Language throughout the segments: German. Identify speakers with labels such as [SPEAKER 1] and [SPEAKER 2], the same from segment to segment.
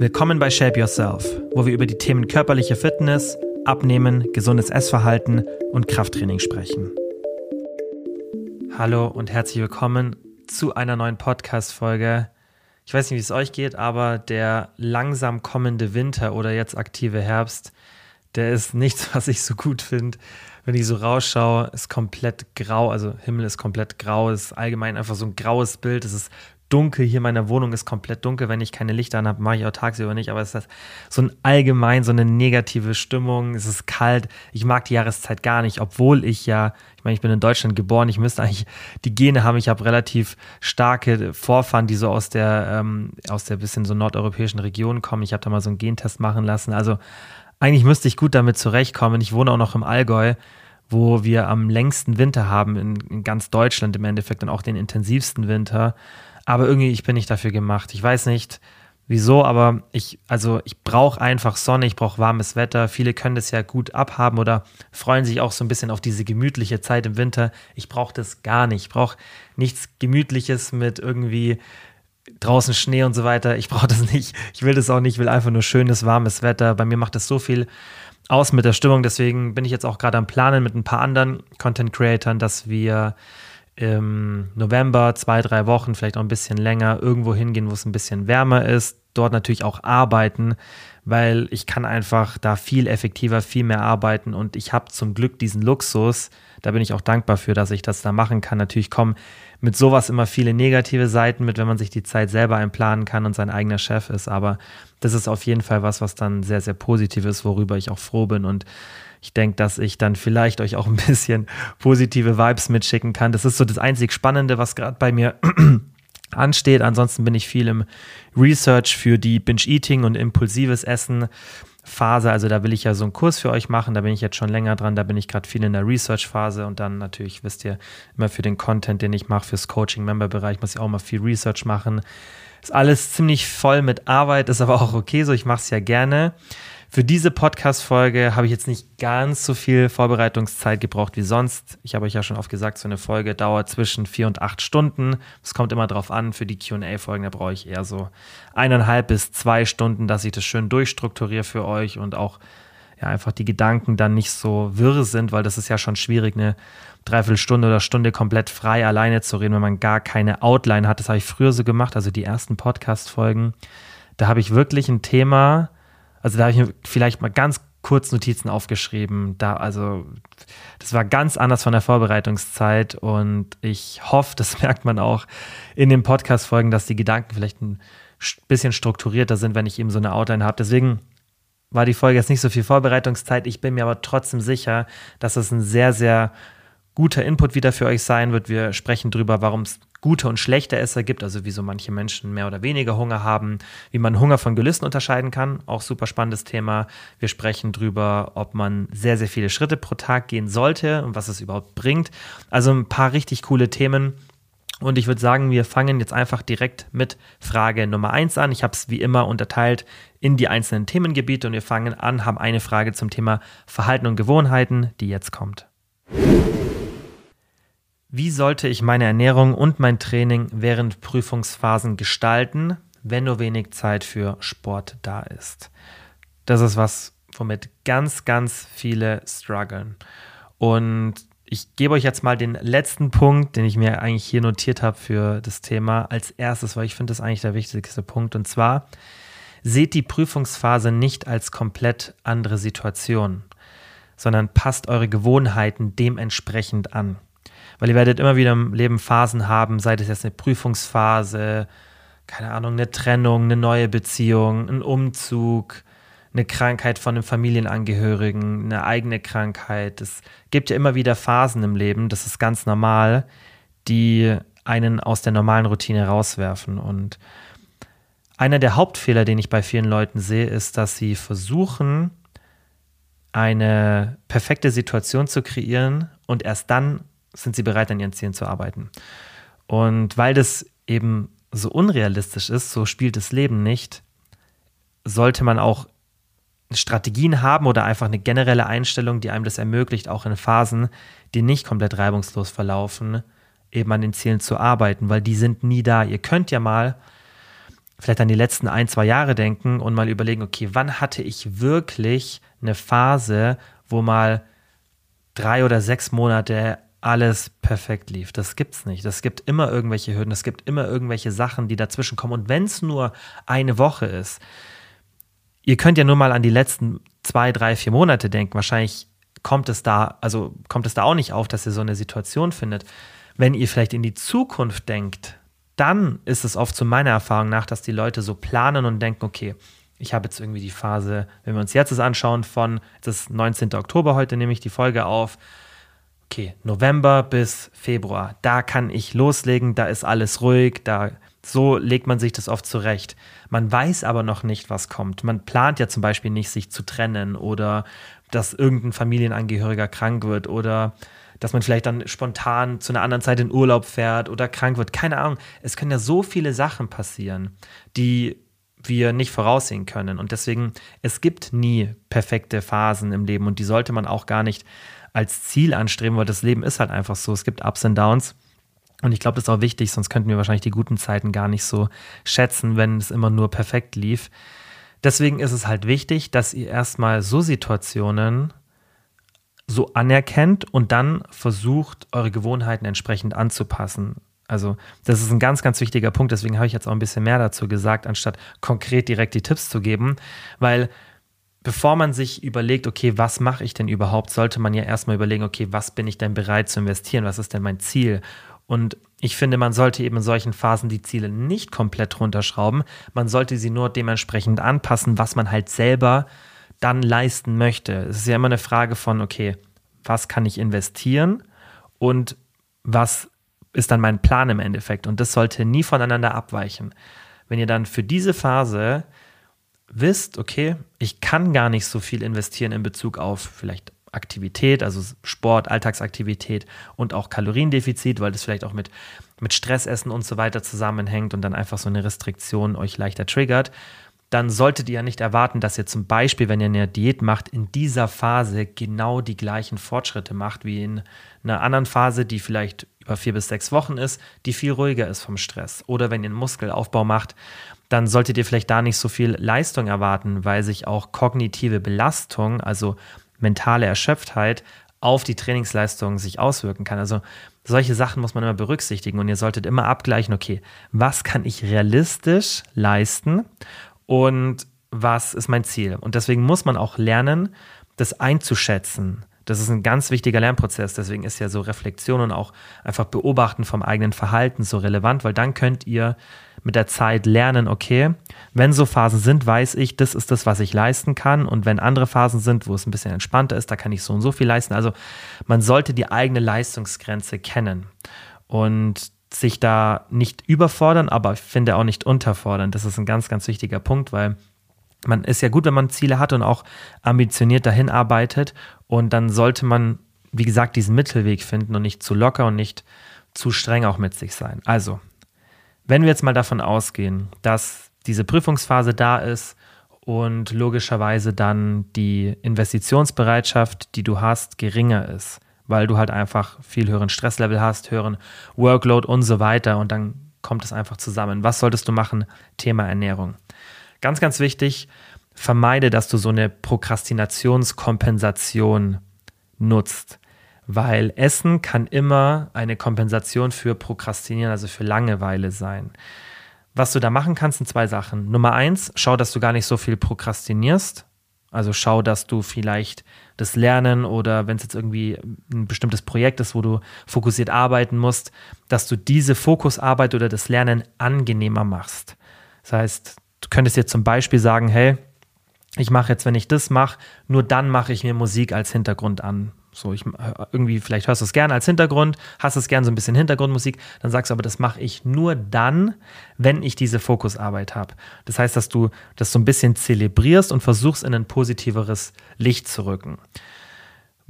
[SPEAKER 1] Willkommen bei Shape Yourself, wo wir über die Themen körperliche Fitness, Abnehmen, gesundes Essverhalten und Krafttraining sprechen. Hallo und herzlich willkommen zu einer neuen Podcast-Folge. Ich weiß nicht, wie es euch geht, aber der langsam kommende Winter oder jetzt aktive Herbst, der ist nichts, was ich so gut finde. Wenn ich so rausschaue, ist komplett grau, also Himmel ist komplett grau, ist allgemein einfach so ein graues Bild. Es ist dunkel. Hier meine Wohnung ist komplett dunkel. Wenn ich keine Lichter habe, mache ich auch tagsüber nicht. Aber es ist so ein allgemein, so eine negative Stimmung. Es ist kalt. Ich mag die Jahreszeit gar nicht, obwohl ich ja, ich meine, ich bin in Deutschland geboren. Ich müsste eigentlich die Gene haben. Ich habe relativ starke Vorfahren, die so aus der, ähm, aus der bisschen so nordeuropäischen Region kommen. Ich habe da mal so einen Gentest machen lassen. Also eigentlich müsste ich gut damit zurechtkommen. Ich wohne auch noch im Allgäu wo wir am längsten Winter haben in, in, ganz Deutschland im Endeffekt und auch den intensivsten Winter. Aber irgendwie, ich bin nicht dafür gemacht. Ich weiß nicht, wieso, aber ich, also ich brauche einfach Sonne, ich brauche warmes Wetter. Viele können das ja gut abhaben oder freuen sich auch so ein bisschen auf diese gemütliche Zeit im Winter. Ich brauche das gar nicht. Ich brauche nichts Gemütliches mit irgendwie draußen Schnee und so weiter. Ich brauche das nicht. Ich will das auch nicht. Ich will einfach nur schönes, warmes Wetter. Bei mir macht das so viel aus mit der Stimmung. Deswegen bin ich jetzt auch gerade am Planen mit ein paar anderen Content Creatern, dass wir im November zwei, drei Wochen, vielleicht auch ein bisschen länger, irgendwo hingehen, wo es ein bisschen wärmer ist. Dort natürlich auch arbeiten, weil ich kann einfach da viel effektiver, viel mehr arbeiten und ich habe zum Glück diesen Luxus. Da bin ich auch dankbar für, dass ich das da machen kann. Natürlich kommen mit sowas immer viele negative Seiten mit, wenn man sich die Zeit selber einplanen kann und sein eigener Chef ist. Aber das ist auf jeden Fall was, was dann sehr, sehr positiv ist, worüber ich auch froh bin und ich denke, dass ich dann vielleicht euch auch ein bisschen positive Vibes mitschicken kann. Das ist so das einzig Spannende, was gerade bei mir ansteht. Ansonsten bin ich viel im Research für die Binge-Eating und impulsives Essen. Phase, also da will ich ja so einen Kurs für euch machen, da bin ich jetzt schon länger dran, da bin ich gerade viel in der Research-Phase und dann natürlich, wisst ihr, immer für den Content, den ich mache, fürs Coaching-Member-Bereich, muss ich auch mal viel Research machen. Ist alles ziemlich voll mit Arbeit, ist aber auch okay so, ich mache es ja gerne. Für diese Podcast-Folge habe ich jetzt nicht ganz so viel Vorbereitungszeit gebraucht wie sonst. Ich habe euch ja schon oft gesagt, so eine Folge dauert zwischen vier und acht Stunden. Es kommt immer darauf an. Für die QA-Folgen, da brauche ich eher so eineinhalb bis zwei Stunden, dass ich das schön durchstrukturiere für euch und auch ja, einfach die Gedanken dann nicht so wirr sind, weil das ist ja schon schwierig, eine Dreiviertelstunde oder Stunde komplett frei alleine zu reden, wenn man gar keine Outline hat. Das habe ich früher so gemacht, also die ersten Podcast-Folgen. Da habe ich wirklich ein Thema, also da habe ich mir vielleicht mal ganz kurz Notizen aufgeschrieben. Da, also, das war ganz anders von der Vorbereitungszeit und ich hoffe, das merkt man auch in den Podcast-Folgen, dass die Gedanken vielleicht ein bisschen strukturierter sind, wenn ich eben so eine Outline habe. Deswegen war die Folge jetzt nicht so viel Vorbereitungszeit. Ich bin mir aber trotzdem sicher, dass es ein sehr, sehr guter Input wieder für euch sein wird. Wir sprechen darüber, warum es gute und schlechte Esser gibt, also wieso manche Menschen mehr oder weniger Hunger haben, wie man Hunger von Gelüsten unterscheiden kann, auch super spannendes Thema. Wir sprechen darüber, ob man sehr, sehr viele Schritte pro Tag gehen sollte und was es überhaupt bringt. Also ein paar richtig coole Themen. Und ich würde sagen, wir fangen jetzt einfach direkt mit Frage Nummer 1 an. Ich habe es wie immer unterteilt in die einzelnen Themengebiete und wir fangen an, haben eine Frage zum Thema Verhalten und Gewohnheiten, die jetzt kommt. Wie sollte ich meine Ernährung und mein Training während Prüfungsphasen gestalten, wenn nur wenig Zeit für Sport da ist? Das ist was, womit ganz, ganz viele strugglen. Und ich gebe euch jetzt mal den letzten Punkt, den ich mir eigentlich hier notiert habe für das Thema, als erstes, weil ich finde das eigentlich der wichtigste Punkt. Und zwar, seht die Prüfungsphase nicht als komplett andere Situation, sondern passt eure Gewohnheiten dementsprechend an. Weil ihr werdet immer wieder im Leben Phasen haben, sei das jetzt eine Prüfungsphase, keine Ahnung, eine Trennung, eine neue Beziehung, ein Umzug, eine Krankheit von einem Familienangehörigen, eine eigene Krankheit. Es gibt ja immer wieder Phasen im Leben, das ist ganz normal, die einen aus der normalen Routine rauswerfen. Und einer der Hauptfehler, den ich bei vielen Leuten sehe, ist, dass sie versuchen, eine perfekte Situation zu kreieren und erst dann sind sie bereit, an ihren Zielen zu arbeiten. Und weil das eben so unrealistisch ist, so spielt das Leben nicht, sollte man auch Strategien haben oder einfach eine generelle Einstellung, die einem das ermöglicht, auch in Phasen, die nicht komplett reibungslos verlaufen, eben an den Zielen zu arbeiten, weil die sind nie da. Ihr könnt ja mal vielleicht an die letzten ein, zwei Jahre denken und mal überlegen, okay, wann hatte ich wirklich eine Phase, wo mal drei oder sechs Monate alles perfekt lief. Das gibt's nicht. Es gibt immer irgendwelche Hürden, es gibt immer irgendwelche Sachen, die dazwischen kommen. Und wenn es nur eine Woche ist, ihr könnt ja nur mal an die letzten zwei, drei, vier Monate denken. Wahrscheinlich kommt es da, also kommt es da auch nicht auf, dass ihr so eine Situation findet. Wenn ihr vielleicht in die Zukunft denkt, dann ist es oft zu meiner Erfahrung nach, dass die Leute so planen und denken, okay, ich habe jetzt irgendwie die Phase, wenn wir uns jetzt das anschauen, von, das 19. Oktober, heute nehme ich die Folge auf, okay, November bis Februar, da kann ich loslegen, da ist alles ruhig, da so legt man sich das oft zurecht. Man weiß aber noch nicht, was kommt. Man plant ja zum Beispiel nicht, sich zu trennen oder dass irgendein Familienangehöriger krank wird oder dass man vielleicht dann spontan zu einer anderen Zeit in Urlaub fährt oder krank wird. Keine Ahnung. Es können ja so viele Sachen passieren, die wir nicht voraussehen können. Und deswegen, es gibt nie perfekte Phasen im Leben und die sollte man auch gar nicht als Ziel anstreben, weil das Leben ist halt einfach so. Es gibt Ups und Downs. Und ich glaube, das ist auch wichtig, sonst könnten wir wahrscheinlich die guten Zeiten gar nicht so schätzen, wenn es immer nur perfekt lief. Deswegen ist es halt wichtig, dass ihr erstmal so Situationen so anerkennt und dann versucht, eure Gewohnheiten entsprechend anzupassen. Also das ist ein ganz, ganz wichtiger Punkt. Deswegen habe ich jetzt auch ein bisschen mehr dazu gesagt, anstatt konkret direkt die Tipps zu geben. Weil bevor man sich überlegt, okay, was mache ich denn überhaupt, sollte man ja erstmal überlegen, okay, was bin ich denn bereit zu investieren? Was ist denn mein Ziel? Und ich finde, man sollte eben in solchen Phasen die Ziele nicht komplett runterschrauben. Man sollte sie nur dementsprechend anpassen, was man halt selber dann leisten möchte. Es ist ja immer eine Frage von, okay, was kann ich investieren und was ist dann mein Plan im Endeffekt. Und das sollte nie voneinander abweichen. Wenn ihr dann für diese Phase wisst, okay, ich kann gar nicht so viel investieren in Bezug auf vielleicht Aktivität, also Sport, Alltagsaktivität und auch Kaloriendefizit, weil das vielleicht auch mit, mit Stressessen und so weiter zusammenhängt und dann einfach so eine Restriktion euch leichter triggert, dann solltet ihr ja nicht erwarten, dass ihr zum Beispiel, wenn ihr eine Diät macht, in dieser Phase genau die gleichen Fortschritte macht wie in einer anderen Phase, die vielleicht über vier bis sechs Wochen ist, die viel ruhiger ist vom Stress. Oder wenn ihr einen Muskelaufbau macht, dann solltet ihr vielleicht da nicht so viel Leistung erwarten, weil sich auch kognitive Belastung, also mentale Erschöpftheit, auf die Trainingsleistung sich auswirken kann. Also solche Sachen muss man immer berücksichtigen und ihr solltet immer abgleichen, okay, was kann ich realistisch leisten und was ist mein Ziel? Und deswegen muss man auch lernen, das einzuschätzen. Das ist ein ganz wichtiger Lernprozess. Deswegen ist ja so Reflexion und auch einfach Beobachten vom eigenen Verhalten so relevant, weil dann könnt ihr mit der Zeit lernen, okay, wenn so Phasen sind, weiß ich, das ist das, was ich leisten kann. Und wenn andere Phasen sind, wo es ein bisschen entspannter ist, da kann ich so und so viel leisten. Also man sollte die eigene Leistungsgrenze kennen. Und sich da nicht überfordern, aber ich finde auch nicht unterfordern. Das ist ein ganz, ganz wichtiger Punkt, weil man ist ja gut, wenn man Ziele hat und auch ambitioniert dahin arbeitet. Und dann sollte man, wie gesagt, diesen Mittelweg finden und nicht zu locker und nicht zu streng auch mit sich sein. Also, wenn wir jetzt mal davon ausgehen, dass diese Prüfungsphase da ist und logischerweise dann die Investitionsbereitschaft, die du hast, geringer ist, weil du halt einfach viel höheren Stresslevel hast, höheren Workload und so weiter und dann kommt es einfach zusammen. Was solltest du machen? Thema Ernährung. Ganz, ganz wichtig, vermeide, dass du so eine Prokrastinationskompensation nutzt, weil Essen kann immer eine Kompensation für Prokrastinieren, also für Langeweile sein. Was du da machen kannst, sind zwei Sachen. Nummer eins, schau, dass du gar nicht so viel prokrastinierst. Also schau, dass du vielleicht das Lernen oder wenn es jetzt irgendwie ein bestimmtes Projekt ist, wo du fokussiert arbeiten musst, dass du diese Fokusarbeit oder das Lernen angenehmer machst. Das heißt, du könntest jetzt zum Beispiel sagen, hey, ich mache jetzt, wenn ich das mache, nur dann mache ich mir Musik als Hintergrund an. So, ich irgendwie, vielleicht hörst du es gerne als Hintergrund, hast es gerne so ein bisschen Hintergrundmusik, dann sagst du aber, das mache ich nur dann, wenn ich diese Fokusarbeit habe. Das heißt, dass du das so ein bisschen zelebrierst und versuchst, in ein positiveres Licht zu rücken.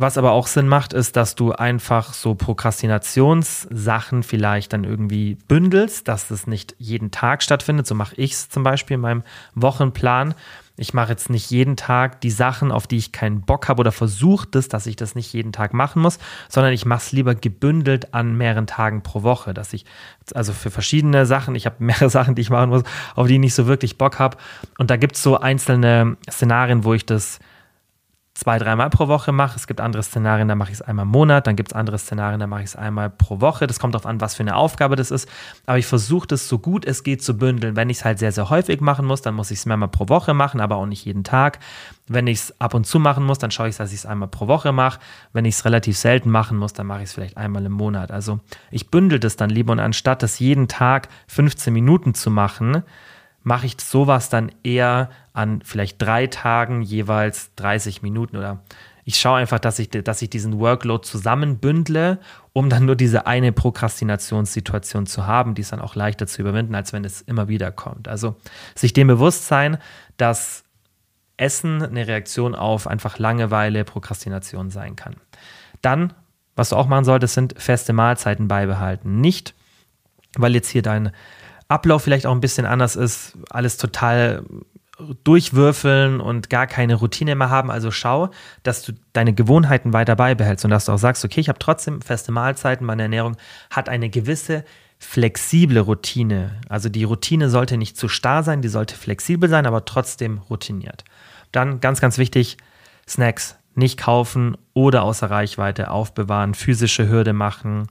[SPEAKER 1] Was aber auch Sinn macht, ist, dass du einfach so Prokrastinationssachen vielleicht dann irgendwie bündelst, dass es nicht jeden Tag stattfindet. So mache ich es zum Beispiel in meinem Wochenplan. Ich mache jetzt nicht jeden Tag die Sachen, auf die ich keinen Bock habe oder versuche das, dass ich das nicht jeden Tag machen muss, sondern ich mache es lieber gebündelt an mehreren Tagen pro Woche, dass ich also für verschiedene Sachen, ich habe mehrere Sachen, die ich machen muss, auf die ich nicht so wirklich Bock habe. Und da gibt es so einzelne Szenarien, wo ich das zwei, dreimal pro Woche mache. Es gibt andere Szenarien, da mache ich es einmal im Monat. Dann gibt es andere Szenarien, da mache ich es einmal pro Woche. Das kommt darauf an, was für eine Aufgabe das ist. Aber ich versuche das so gut es geht zu bündeln. Wenn ich es halt sehr, sehr häufig machen muss, dann muss ich es mehrmal pro Woche machen, aber auch nicht jeden Tag. Wenn ich es ab und zu machen muss, dann schaue ich, dass ich es einmal pro Woche mache. Wenn ich es relativ selten machen muss, dann mache ich es vielleicht einmal im Monat. Also ich bündel das dann lieber und anstatt das jeden Tag 15 Minuten zu machen, mache ich sowas dann eher an vielleicht drei Tagen jeweils 30 Minuten oder ich schaue einfach, dass ich, dass ich diesen Workload zusammenbündle, um dann nur diese eine Prokrastinationssituation zu haben, die ist dann auch leichter zu überwinden, als wenn es immer wieder kommt. Also sich dem bewusst sein, dass Essen eine Reaktion auf einfach Langeweile, Prokrastination sein kann. Dann, was du auch machen solltest, sind feste Mahlzeiten beibehalten. Nicht, weil jetzt hier dein Ablauf vielleicht auch ein bisschen anders ist, alles total durchwürfeln und gar keine Routine mehr haben. Also schau, dass du deine Gewohnheiten weiter beibehältst und dass du auch sagst, okay, ich habe trotzdem feste Mahlzeiten, meine Ernährung hat eine gewisse flexible Routine. Also die Routine sollte nicht zu starr sein, die sollte flexibel sein, aber trotzdem routiniert. Dann ganz, ganz wichtig, Snacks nicht kaufen oder außer Reichweite aufbewahren, physische Hürde machen,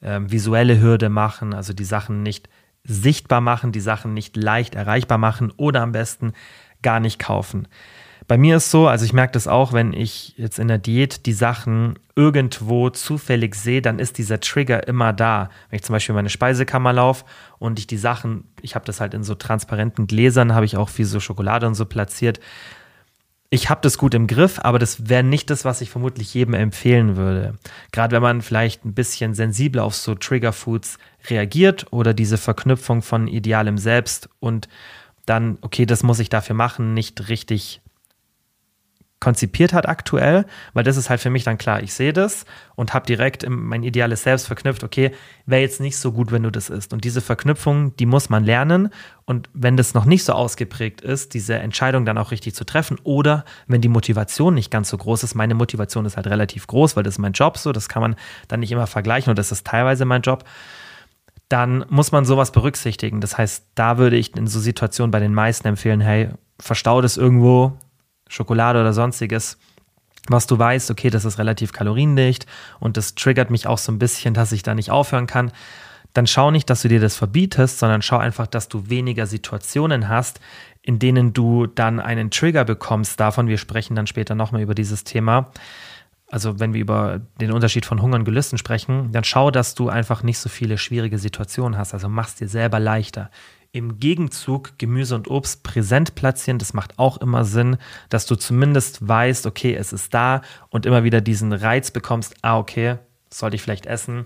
[SPEAKER 1] äh, visuelle Hürde machen, also die Sachen nicht sichtbar machen, die Sachen nicht leicht erreichbar machen oder am besten gar nicht kaufen. Bei mir ist so, also ich merke das auch, wenn ich jetzt in der Diät die Sachen irgendwo zufällig sehe, dann ist dieser Trigger immer da. Wenn ich zum Beispiel meine Speisekammer laufe und ich die Sachen, ich habe das halt in so transparenten Gläsern, habe ich auch wie so Schokolade und so platziert, ich habe das gut im Griff, aber das wäre nicht das, was ich vermutlich jedem empfehlen würde. Gerade wenn man vielleicht ein bisschen sensibler auf so Triggerfoods reagiert oder diese Verknüpfung von idealem Selbst und dann, okay, das muss ich dafür machen, nicht richtig konzipiert hat aktuell, weil das ist halt für mich dann klar, ich sehe das und habe direkt mein ideales Selbst verknüpft, okay, wäre jetzt nicht so gut, wenn du das isst. Und diese Verknüpfung, die muss man lernen und wenn das noch nicht so ausgeprägt ist, diese Entscheidung dann auch richtig zu treffen oder wenn die Motivation nicht ganz so groß ist, meine Motivation ist halt relativ groß, weil das ist mein Job so, das kann man dann nicht immer vergleichen und das ist teilweise mein Job, dann muss man sowas berücksichtigen. Das heißt, da würde ich in so Situationen bei den meisten empfehlen, hey, verstau das irgendwo, Schokolade oder sonstiges, was du weißt, okay, das ist relativ kaloriendicht und das triggert mich auch so ein bisschen, dass ich da nicht aufhören kann, dann schau nicht, dass du dir das verbietest, sondern schau einfach, dass du weniger Situationen hast, in denen du dann einen Trigger bekommst davon. Wir sprechen dann später nochmal über dieses Thema. Also wenn wir über den Unterschied von Hunger und Gelüsten sprechen, dann schau, dass du einfach nicht so viele schwierige Situationen hast. Also machst dir selber leichter im Gegenzug Gemüse und Obst präsent platzieren. Das macht auch immer Sinn, dass du zumindest weißt, okay, es ist da und immer wieder diesen Reiz bekommst, ah, okay, sollte ich vielleicht essen.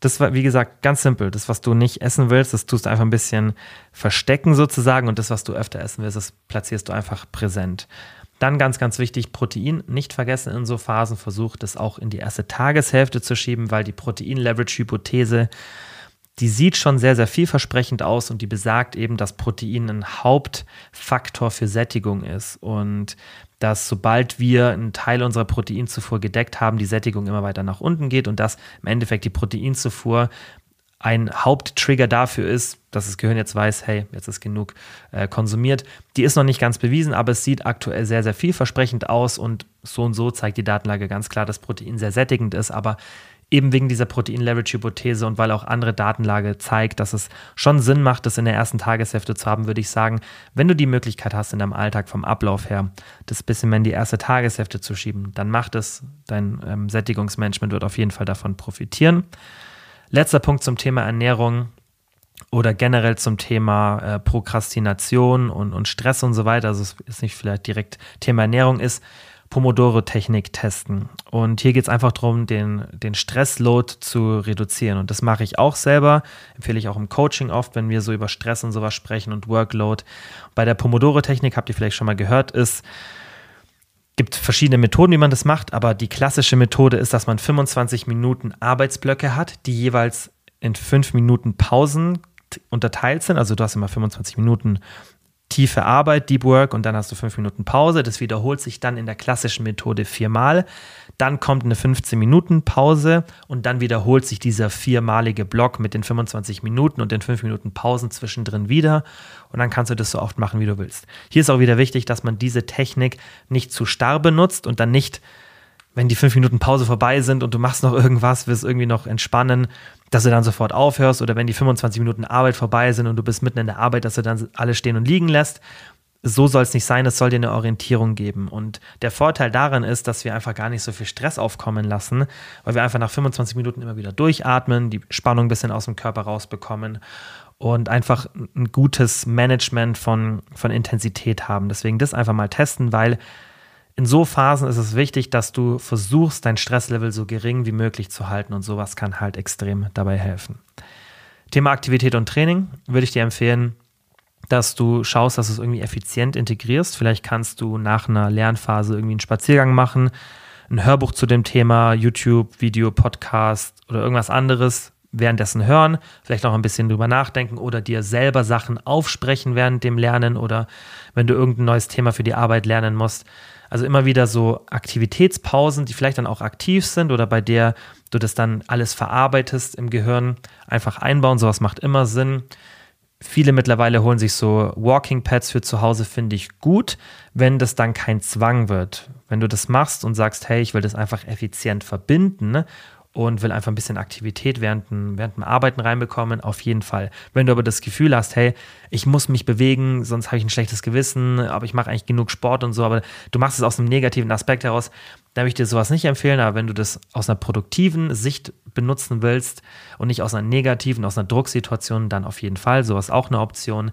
[SPEAKER 1] Das war, wie gesagt, ganz simpel. Das, was du nicht essen willst, das tust du einfach ein bisschen verstecken sozusagen und das, was du öfter essen willst, das platzierst du einfach präsent. Dann ganz, ganz wichtig, Protein nicht vergessen in so Phasen. Versuch das auch in die erste Tageshälfte zu schieben, weil die Protein-Leverage-Hypothese die sieht schon sehr, sehr vielversprechend aus und die besagt eben, dass Protein ein Hauptfaktor für Sättigung ist und dass sobald wir einen Teil unserer Proteinzufuhr gedeckt haben, die Sättigung immer weiter nach unten geht und dass im Endeffekt die Proteinzufuhr ein Haupttrigger dafür ist, dass das Gehirn jetzt weiß, hey, jetzt ist genug äh, konsumiert. Die ist noch nicht ganz bewiesen, aber es sieht aktuell sehr, sehr vielversprechend aus und so und so zeigt die Datenlage ganz klar, dass Protein sehr sättigend ist, aber eben wegen dieser Protein-Leverage-Hypothese und weil auch andere Datenlage zeigt, dass es schon Sinn macht, das in der ersten Tageshälfte zu haben, würde ich sagen, wenn du die Möglichkeit hast, in deinem Alltag vom Ablauf her, das bisschen mehr in die erste Tageshälfte zu schieben, dann macht es. Dein ähm, Sättigungsmanagement wird auf jeden Fall davon profitieren. Letzter Punkt zum Thema Ernährung oder generell zum Thema äh, Prokrastination und, und Stress und so weiter. Also es ist nicht vielleicht direkt Thema Ernährung ist Pomodoro-Technik testen. Und hier geht es einfach darum, den, den Stressload zu reduzieren. Und das mache ich auch selber, empfehle ich auch im Coaching oft, wenn wir so über Stress und sowas sprechen und Workload. Bei der Pomodoro-Technik, habt ihr vielleicht schon mal gehört, ist, Gibt verschiedene Methoden, wie man das macht, aber die klassische Methode ist, dass man 25 Minuten Arbeitsblöcke hat, die jeweils in 5 Minuten Pausen unterteilt sind. Also du hast immer 25 Minuten tiefe Arbeit, Deep Work und dann hast du 5 Minuten Pause. Das wiederholt sich dann in der klassischen Methode viermal. Dann kommt eine 15 Minuten Pause und dann wiederholt sich dieser viermalige Block mit den 25 Minuten und den 5 Minuten Pausen zwischendrin wieder und dann kannst du das so oft machen, wie du willst. Hier ist auch wieder wichtig, dass man diese Technik nicht zu starr benutzt und dann nicht, wenn die fünf Minuten Pause vorbei sind und du machst noch irgendwas, willst irgendwie noch entspannen, dass du dann sofort aufhörst oder wenn die 25 Minuten Arbeit vorbei sind und du bist mitten in der Arbeit, dass du dann alles stehen und liegen lässt. So soll es nicht sein, es soll dir eine Orientierung geben. Und der Vorteil darin ist, dass wir einfach gar nicht so viel Stress aufkommen lassen, weil wir einfach nach 25 Minuten immer wieder durchatmen, die Spannung ein bisschen aus dem Körper rausbekommen und einfach ein gutes Management von, von Intensität haben. Deswegen das einfach mal testen, weil in so Phasen ist es wichtig, dass du versuchst, dein Stresslevel so gering wie möglich zu halten und sowas kann halt extrem dabei helfen. Thema Aktivität und Training würde ich dir empfehlen, dass du schaust, dass du es irgendwie effizient integrierst. Vielleicht kannst du nach einer Lernphase irgendwie einen Spaziergang machen, ein Hörbuch zu dem Thema, YouTube, Video, Podcast oder irgendwas anderes währenddessen hören, vielleicht auch ein bisschen drüber nachdenken oder dir selber Sachen aufsprechen während dem Lernen oder wenn du irgendein neues Thema für die Arbeit lernen musst. Also immer wieder so Aktivitätspausen, die vielleicht dann auch aktiv sind oder bei der du das dann alles verarbeitest im Gehirn, einfach einbauen. Sowas macht immer Sinn. Viele mittlerweile holen sich so Walking Pads für zu Hause, finde ich gut, wenn das dann kein Zwang wird. Wenn du das machst und sagst, hey, ich will das einfach effizient verbinden und will einfach ein bisschen Aktivität während, während dem Arbeiten reinbekommen, auf jeden Fall. Wenn du aber das Gefühl hast, hey, ich muss mich bewegen, sonst habe ich ein schlechtes Gewissen, aber ich mache eigentlich genug Sport und so, aber du machst es aus einem negativen Aspekt heraus, da würde ich dir sowas nicht empfehlen, aber wenn du das aus einer produktiven Sicht benutzen willst und nicht aus einer negativen, aus einer Drucksituation, dann auf jeden Fall, sowas auch eine Option.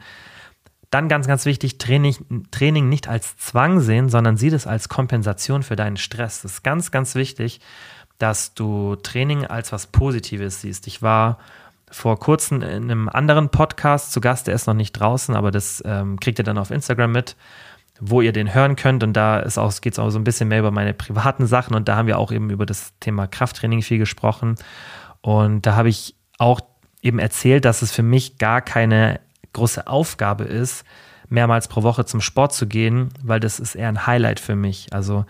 [SPEAKER 1] Dann ganz, ganz wichtig, Training, Training nicht als Zwang sehen, sondern sieh das als Kompensation für deinen Stress. Das ist ganz, ganz wichtig dass du Training als was Positives siehst. Ich war vor kurzem in einem anderen Podcast zu Gast, der ist noch nicht draußen, aber das ähm, kriegt ihr dann auf Instagram mit, wo ihr den hören könnt. Und da geht es auch so ein bisschen mehr über meine privaten Sachen. Und da haben wir auch eben über das Thema Krafttraining viel gesprochen. Und da habe ich auch eben erzählt, dass es für mich gar keine große Aufgabe ist, mehrmals pro Woche zum Sport zu gehen, weil das ist eher ein Highlight für mich. Also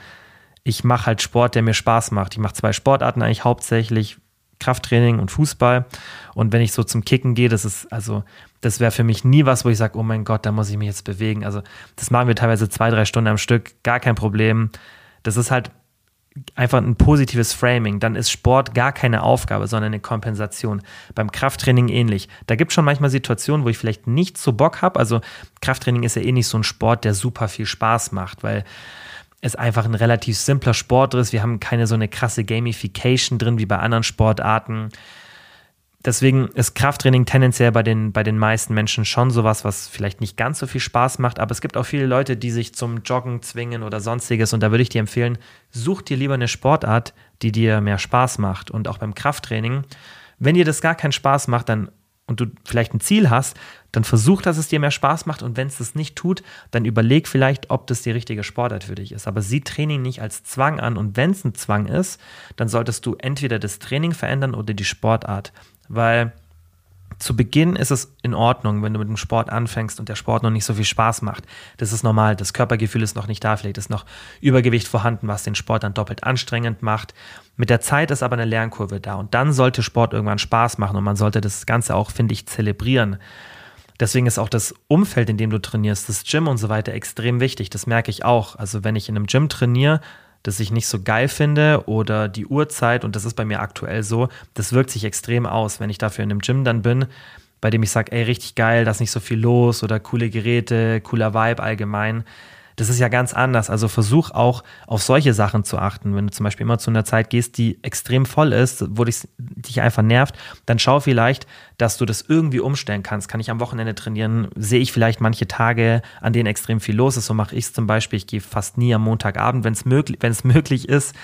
[SPEAKER 1] ich mache halt Sport, der mir Spaß macht. Ich mache zwei Sportarten eigentlich hauptsächlich, Krafttraining und Fußball. Und wenn ich so zum Kicken gehe, das ist also, das wäre für mich nie was, wo ich sage, oh mein Gott, da muss ich mich jetzt bewegen. Also das machen wir teilweise zwei, drei Stunden am Stück, gar kein Problem. Das ist halt einfach ein positives Framing. Dann ist Sport gar keine Aufgabe, sondern eine Kompensation. Beim Krafttraining ähnlich. Da gibt es schon manchmal Situationen, wo ich vielleicht nicht so Bock habe. Also Krafttraining ist ja eh nicht so ein Sport, der super viel Spaß macht, weil es einfach ein relativ simpler Sport ist. Wir haben keine so eine krasse Gamification drin wie bei anderen Sportarten. Deswegen ist Krafttraining tendenziell bei den, bei den meisten Menschen schon sowas, was vielleicht nicht ganz so viel Spaß macht. Aber es gibt auch viele Leute, die sich zum Joggen zwingen oder sonstiges. Und da würde ich dir empfehlen, such dir lieber eine Sportart, die dir mehr Spaß macht. Und auch beim Krafttraining, wenn dir das gar keinen Spaß macht, dann und du vielleicht ein Ziel hast, dann versuch, dass es dir mehr Spaß macht und wenn es das nicht tut, dann überleg vielleicht, ob das die richtige Sportart für dich ist. Aber sieh Training nicht als Zwang an und wenn es ein Zwang ist, dann solltest du entweder das Training verändern oder die Sportart, weil zu Beginn ist es in Ordnung, wenn du mit dem Sport anfängst und der Sport noch nicht so viel Spaß macht. Das ist normal. Das Körpergefühl ist noch nicht da. Vielleicht ist noch Übergewicht vorhanden, was den Sport dann doppelt anstrengend macht. Mit der Zeit ist aber eine Lernkurve da und dann sollte Sport irgendwann Spaß machen und man sollte das Ganze auch, finde ich, zelebrieren. Deswegen ist auch das Umfeld, in dem du trainierst, das Gym und so weiter extrem wichtig. Das merke ich auch. Also wenn ich in einem Gym trainiere, das ich nicht so geil finde oder die Uhrzeit, und das ist bei mir aktuell so, das wirkt sich extrem aus, wenn ich dafür in einem Gym dann bin, bei dem ich sage, ey, richtig geil, da ist nicht so viel los oder coole Geräte, cooler Vibe allgemein. Das ist ja ganz anders. Also versuch auch auf solche Sachen zu achten. Wenn du zum Beispiel immer zu einer Zeit gehst, die extrem voll ist, wo dich, dich einfach nervt, dann schau vielleicht, dass du das irgendwie umstellen kannst. Kann ich am Wochenende trainieren? Sehe ich vielleicht manche Tage, an denen extrem viel los ist? So mache ich es zum Beispiel. Ich gehe fast nie am Montagabend, wenn es möglich, möglich ist.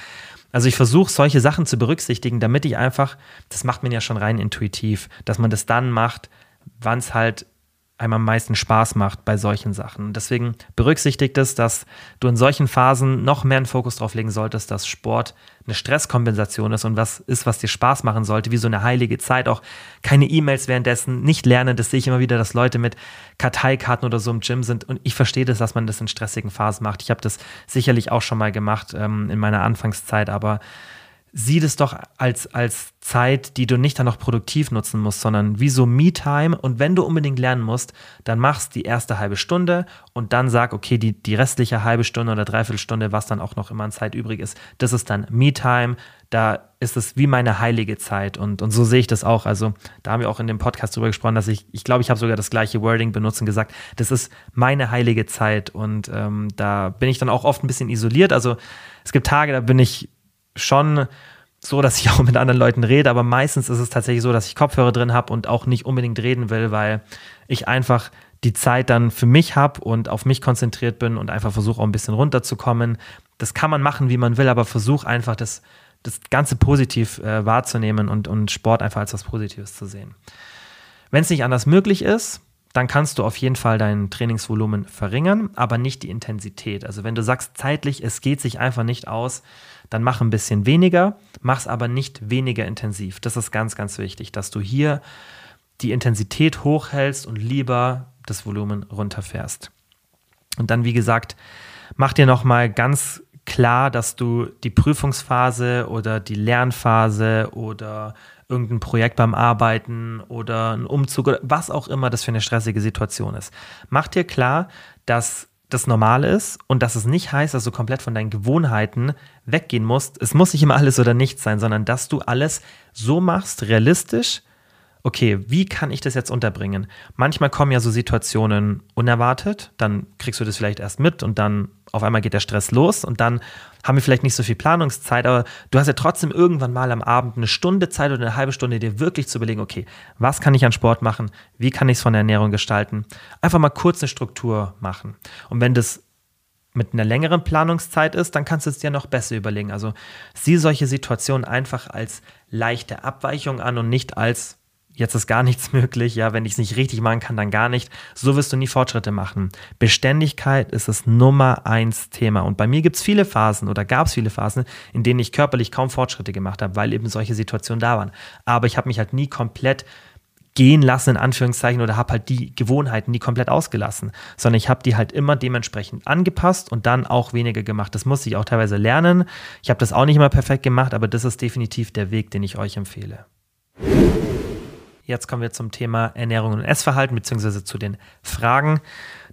[SPEAKER 1] Also ich versuche solche Sachen zu berücksichtigen, damit ich einfach, das macht man ja schon rein intuitiv, dass man das dann macht, wann es halt einem am meisten Spaß macht bei solchen Sachen. Deswegen berücksichtigt es, dass du in solchen Phasen noch mehr einen Fokus drauf legen solltest, dass Sport eine Stresskompensation ist und was ist, was dir Spaß machen sollte, wie so eine heilige Zeit. Auch keine E-Mails währenddessen, nicht lernen. Das sehe ich immer wieder, dass Leute mit Karteikarten oder so im Gym sind. Und ich verstehe das, dass man das in stressigen Phasen macht. Ich habe das sicherlich auch schon mal gemacht ähm, in meiner Anfangszeit, aber sieh das doch als, als Zeit, die du nicht dann noch produktiv nutzen musst, sondern wie so Me-Time. Und wenn du unbedingt lernen musst, dann machst die erste halbe Stunde und dann sag, okay, die, die restliche halbe Stunde oder Dreiviertelstunde, was dann auch noch immer an Zeit übrig ist, das ist dann Me-Time. Da ist es wie meine heilige Zeit. Und, und so sehe ich das auch. Also, da haben wir auch in dem Podcast drüber gesprochen, dass ich, ich glaube, ich habe sogar das gleiche Wording benutzt und gesagt, das ist meine heilige Zeit. Und ähm, da bin ich dann auch oft ein bisschen isoliert. Also, es gibt Tage, da bin ich schon so, dass ich auch mit anderen Leuten rede, aber meistens ist es tatsächlich so, dass ich Kopfhörer drin habe und auch nicht unbedingt reden will, weil ich einfach die Zeit dann für mich habe und auf mich konzentriert bin und einfach versuche auch ein bisschen runterzukommen. Das kann man machen, wie man will, aber versuche einfach das, das Ganze positiv äh, wahrzunehmen und, und Sport einfach als was Positives zu sehen. Wenn es nicht anders möglich ist, dann kannst du auf jeden Fall dein Trainingsvolumen verringern, aber nicht die Intensität. Also wenn du sagst zeitlich, es geht sich einfach nicht aus, dann mach ein bisschen weniger, mach es aber nicht weniger intensiv. Das ist ganz, ganz wichtig, dass du hier die Intensität hochhältst und lieber das Volumen runterfährst. Und dann, wie gesagt, mach dir nochmal ganz klar, dass du die Prüfungsphase oder die Lernphase oder irgendein Projekt beim Arbeiten oder ein Umzug oder was auch immer das für eine stressige Situation ist. Mach dir klar, dass das normal ist und dass es nicht heißt, dass du komplett von deinen Gewohnheiten weggehen musst. Es muss nicht immer alles oder nichts sein, sondern dass du alles so machst, realistisch, okay, wie kann ich das jetzt unterbringen? Manchmal kommen ja so Situationen unerwartet, dann kriegst du das vielleicht erst mit und dann auf einmal geht der Stress los und dann haben wir vielleicht nicht so viel Planungszeit, aber du hast ja trotzdem irgendwann mal am Abend eine Stunde Zeit oder eine halbe Stunde dir wirklich zu überlegen, okay, was kann ich an Sport machen? Wie kann ich es von der Ernährung gestalten? Einfach mal kurz eine Struktur machen. Und wenn das mit einer längeren Planungszeit ist, dann kannst du es dir noch besser überlegen. Also sieh solche Situationen einfach als leichte Abweichung an und nicht als jetzt ist gar nichts möglich, ja, wenn ich es nicht richtig machen kann, dann gar nicht. So wirst du nie Fortschritte machen. Beständigkeit ist das Nummer eins Thema. Und bei mir gibt es viele Phasen oder gab es viele Phasen, in denen ich körperlich kaum Fortschritte gemacht habe, weil eben solche Situationen da waren. Aber ich habe mich halt nie komplett gehen lassen, in Anführungszeichen, oder habe halt die Gewohnheiten nie komplett ausgelassen, sondern ich habe die halt immer dementsprechend angepasst und dann auch weniger gemacht. Das musste ich auch teilweise lernen. Ich habe das auch nicht immer perfekt gemacht, aber das ist definitiv der Weg, den ich euch empfehle. Jetzt kommen wir zum Thema Ernährung und Essverhalten beziehungsweise zu den Fragen.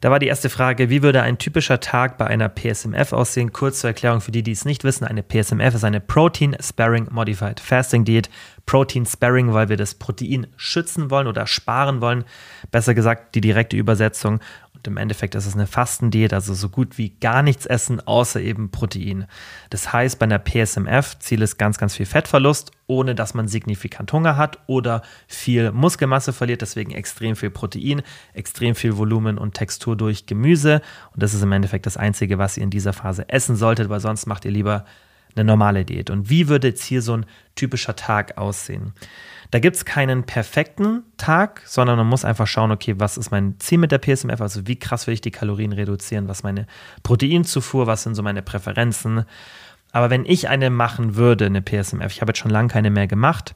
[SPEAKER 1] Da war die erste Frage, wie würde ein typischer Tag bei einer PSMF aussehen? Kurz zur Erklärung für die, die es nicht wissen. Eine PSMF ist eine Protein Sparing Modified Fasting Diät. Protein Sparing, weil wir das Protein schützen wollen oder sparen wollen. Besser gesagt, die direkte Übersetzung im Endeffekt ist es eine Fastendiät, also so gut wie gar nichts essen, außer eben Protein. Das heißt, bei einer PSMF Ziel ist ganz, ganz viel Fettverlust, ohne dass man signifikant Hunger hat oder viel Muskelmasse verliert. Deswegen extrem viel Protein, extrem viel Volumen und Textur durch Gemüse. Und das ist im Endeffekt das Einzige, was ihr in dieser Phase essen solltet, weil sonst macht ihr lieber eine normale Diät. Und wie würde jetzt hier so ein typischer Tag aussehen? Da gibt es keinen perfekten Tag, sondern man muss einfach schauen, okay, was ist mein Ziel mit der PSMF, also wie krass will ich die Kalorien reduzieren, was meine Proteinzufuhr, was sind so meine Präferenzen. Aber wenn ich eine machen würde, eine PSMF, ich habe jetzt schon lange keine mehr gemacht,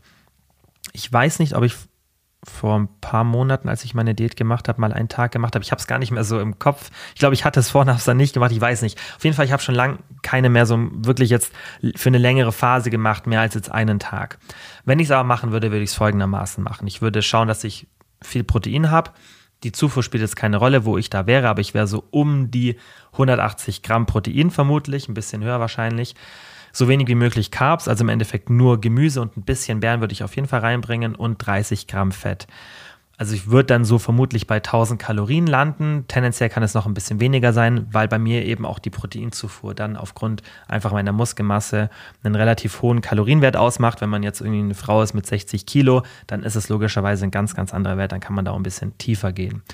[SPEAKER 1] ich weiß nicht, ob ich vor ein paar Monaten, als ich meine Diät gemacht habe, mal einen Tag gemacht habe. Ich habe es gar nicht mehr so im Kopf. Ich glaube, ich hatte es es dann nicht gemacht. Ich weiß nicht. Auf jeden Fall, ich habe schon lange keine mehr so wirklich jetzt für eine längere Phase gemacht, mehr als jetzt einen Tag. Wenn ich es aber machen würde, würde ich es folgendermaßen machen. Ich würde schauen, dass ich viel Protein habe. Die Zufuhr spielt jetzt keine Rolle, wo ich da wäre, aber ich wäre so um die 180 Gramm Protein vermutlich, ein bisschen höher wahrscheinlich so wenig wie möglich Carbs, also im Endeffekt nur Gemüse und ein bisschen Beeren würde ich auf jeden Fall reinbringen und 30 Gramm Fett. Also ich würde dann so vermutlich bei 1000 Kalorien landen. Tendenziell kann es noch ein bisschen weniger sein, weil bei mir eben auch die Proteinzufuhr dann aufgrund einfach meiner Muskelmasse einen relativ hohen Kalorienwert ausmacht. Wenn man jetzt irgendwie eine Frau ist mit 60 Kilo, dann ist es logischerweise ein ganz, ganz anderer Wert. Dann kann man da auch ein bisschen tiefer gehen.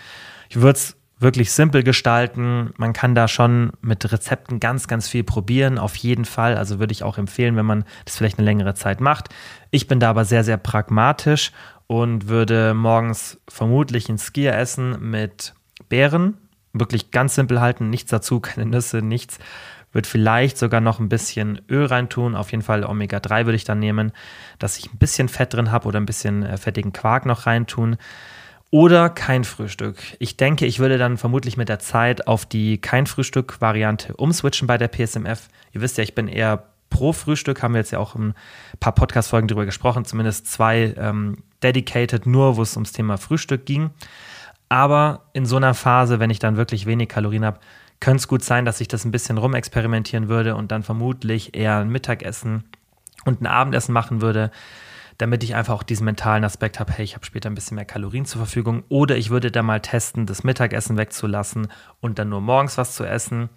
[SPEAKER 1] Ich würde es wirklich simpel gestalten. Man kann da schon mit Rezepten ganz, ganz viel probieren, auf jeden Fall. Also würde ich auch empfehlen, wenn man das vielleicht eine längere Zeit macht. Ich bin da aber sehr, sehr pragmatisch und würde morgens vermutlich ein Skier essen mit Beeren. Wirklich ganz simpel halten, nichts dazu, keine Nüsse, nichts. Würde vielleicht sogar noch ein bisschen Öl reintun. Auf jeden Fall Omega-3 würde ich dann nehmen, dass ich ein bisschen Fett drin habe oder ein bisschen äh, fettigen Quark noch reintun oder kein Frühstück. Ich denke, ich würde dann vermutlich mit der Zeit auf die kein Frühstück-Variante umswitchen bei der PSMF. Ihr wisst ja, ich bin eher pro Frühstück, haben wir jetzt ja auch ein paar Podcast-Folgen drüber gesprochen, zumindest zwei ähm, dedicated, nur wo es ums Thema Frühstück ging. Aber in so einer Phase, wenn ich dann wirklich wenig Kalorien habe, könnte es gut sein, dass ich das ein bisschen rumexperimentieren würde und dann vermutlich eher ein Mittagessen und ein Abendessen machen würde damit ich einfach auch diesen mentalen Aspekt habe, hey, ich habe später ein bisschen mehr Kalorien zur Verfügung. Oder ich würde da mal testen, das Mittagessen wegzulassen und dann nur morgens was zu essen.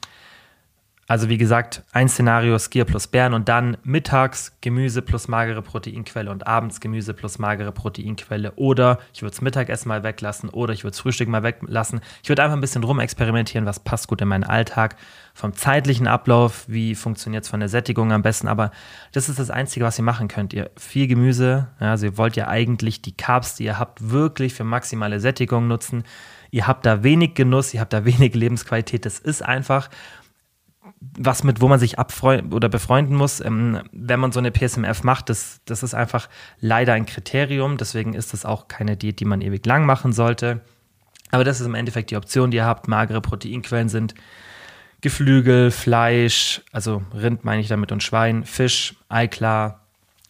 [SPEAKER 1] Also wie gesagt, ein Szenario Skier plus Bären und dann mittags Gemüse plus magere Proteinquelle und abends Gemüse plus magere Proteinquelle. Oder ich würde das Mittagessen mal weglassen oder ich würde das Frühstück mal weglassen. Ich würde einfach ein bisschen rumexperimentieren, was passt gut in meinen Alltag. Vom zeitlichen Ablauf, wie funktioniert es von der Sättigung am besten. Aber das ist das Einzige, was ihr machen könnt. Ihr viel Gemüse, also ihr wollt ja eigentlich die Carbs, die ihr habt, wirklich für maximale Sättigung nutzen. Ihr habt da wenig Genuss, ihr habt da wenig Lebensqualität. Das ist einfach was mit, wo man sich abfreunden oder befreunden muss, ähm, wenn man so eine PSMF macht, das, das ist einfach leider ein Kriterium. Deswegen ist das auch keine Diät, die man ewig lang machen sollte. Aber das ist im Endeffekt die Option, die ihr habt. Magere Proteinquellen sind Geflügel, Fleisch, also Rind meine ich damit und Schwein, Fisch, Eiklar,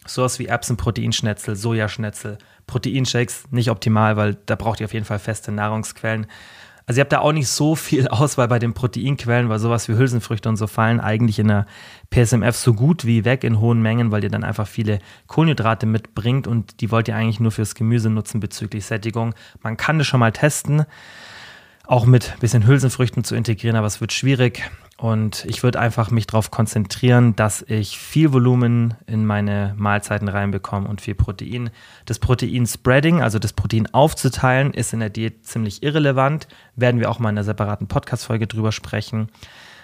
[SPEAKER 1] sowas wie Erbsenproteinschnetzel, Sojaschnetzel, Proteinshakes nicht optimal, weil da braucht ihr auf jeden Fall feste Nahrungsquellen. Also ihr habt da auch nicht so viel Auswahl bei den Proteinquellen, weil sowas wie Hülsenfrüchte und so fallen eigentlich in der PSMF so gut wie weg in hohen Mengen, weil ihr dann einfach viele Kohlenhydrate mitbringt und die wollt ihr eigentlich nur fürs Gemüse nutzen bezüglich Sättigung. Man kann das schon mal testen, auch mit bisschen Hülsenfrüchten zu integrieren, aber es wird schwierig. Und ich würde einfach mich darauf konzentrieren, dass ich viel Volumen in meine Mahlzeiten reinbekomme und viel Protein. Das Protein-Spreading, also das Protein aufzuteilen, ist in der Diät ziemlich irrelevant. Werden wir auch mal in einer separaten Podcast-Folge drüber sprechen.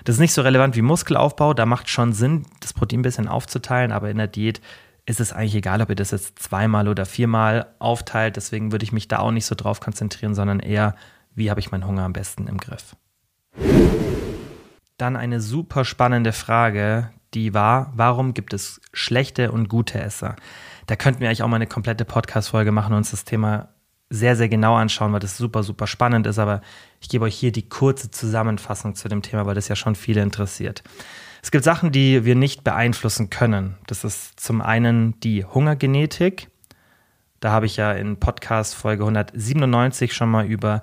[SPEAKER 1] Das ist nicht so relevant wie Muskelaufbau. Da macht schon Sinn, das Protein ein bisschen aufzuteilen, aber in der Diät ist es eigentlich egal, ob ihr das jetzt zweimal oder viermal aufteilt. Deswegen würde ich mich da auch nicht so drauf konzentrieren, sondern eher, wie habe ich meinen Hunger am besten im Griff. Dann eine super spannende Frage, die war, warum gibt es schlechte und gute Esser? Da könnten wir eigentlich auch mal eine komplette Podcast-Folge machen und uns das Thema sehr, sehr genau anschauen, weil das super, super spannend ist. Aber ich gebe euch hier die kurze Zusammenfassung zu dem Thema, weil das ja schon viele interessiert. Es gibt Sachen, die wir nicht beeinflussen können. Das ist zum einen die Hungergenetik. Da habe ich ja in Podcast Folge 197 schon mal über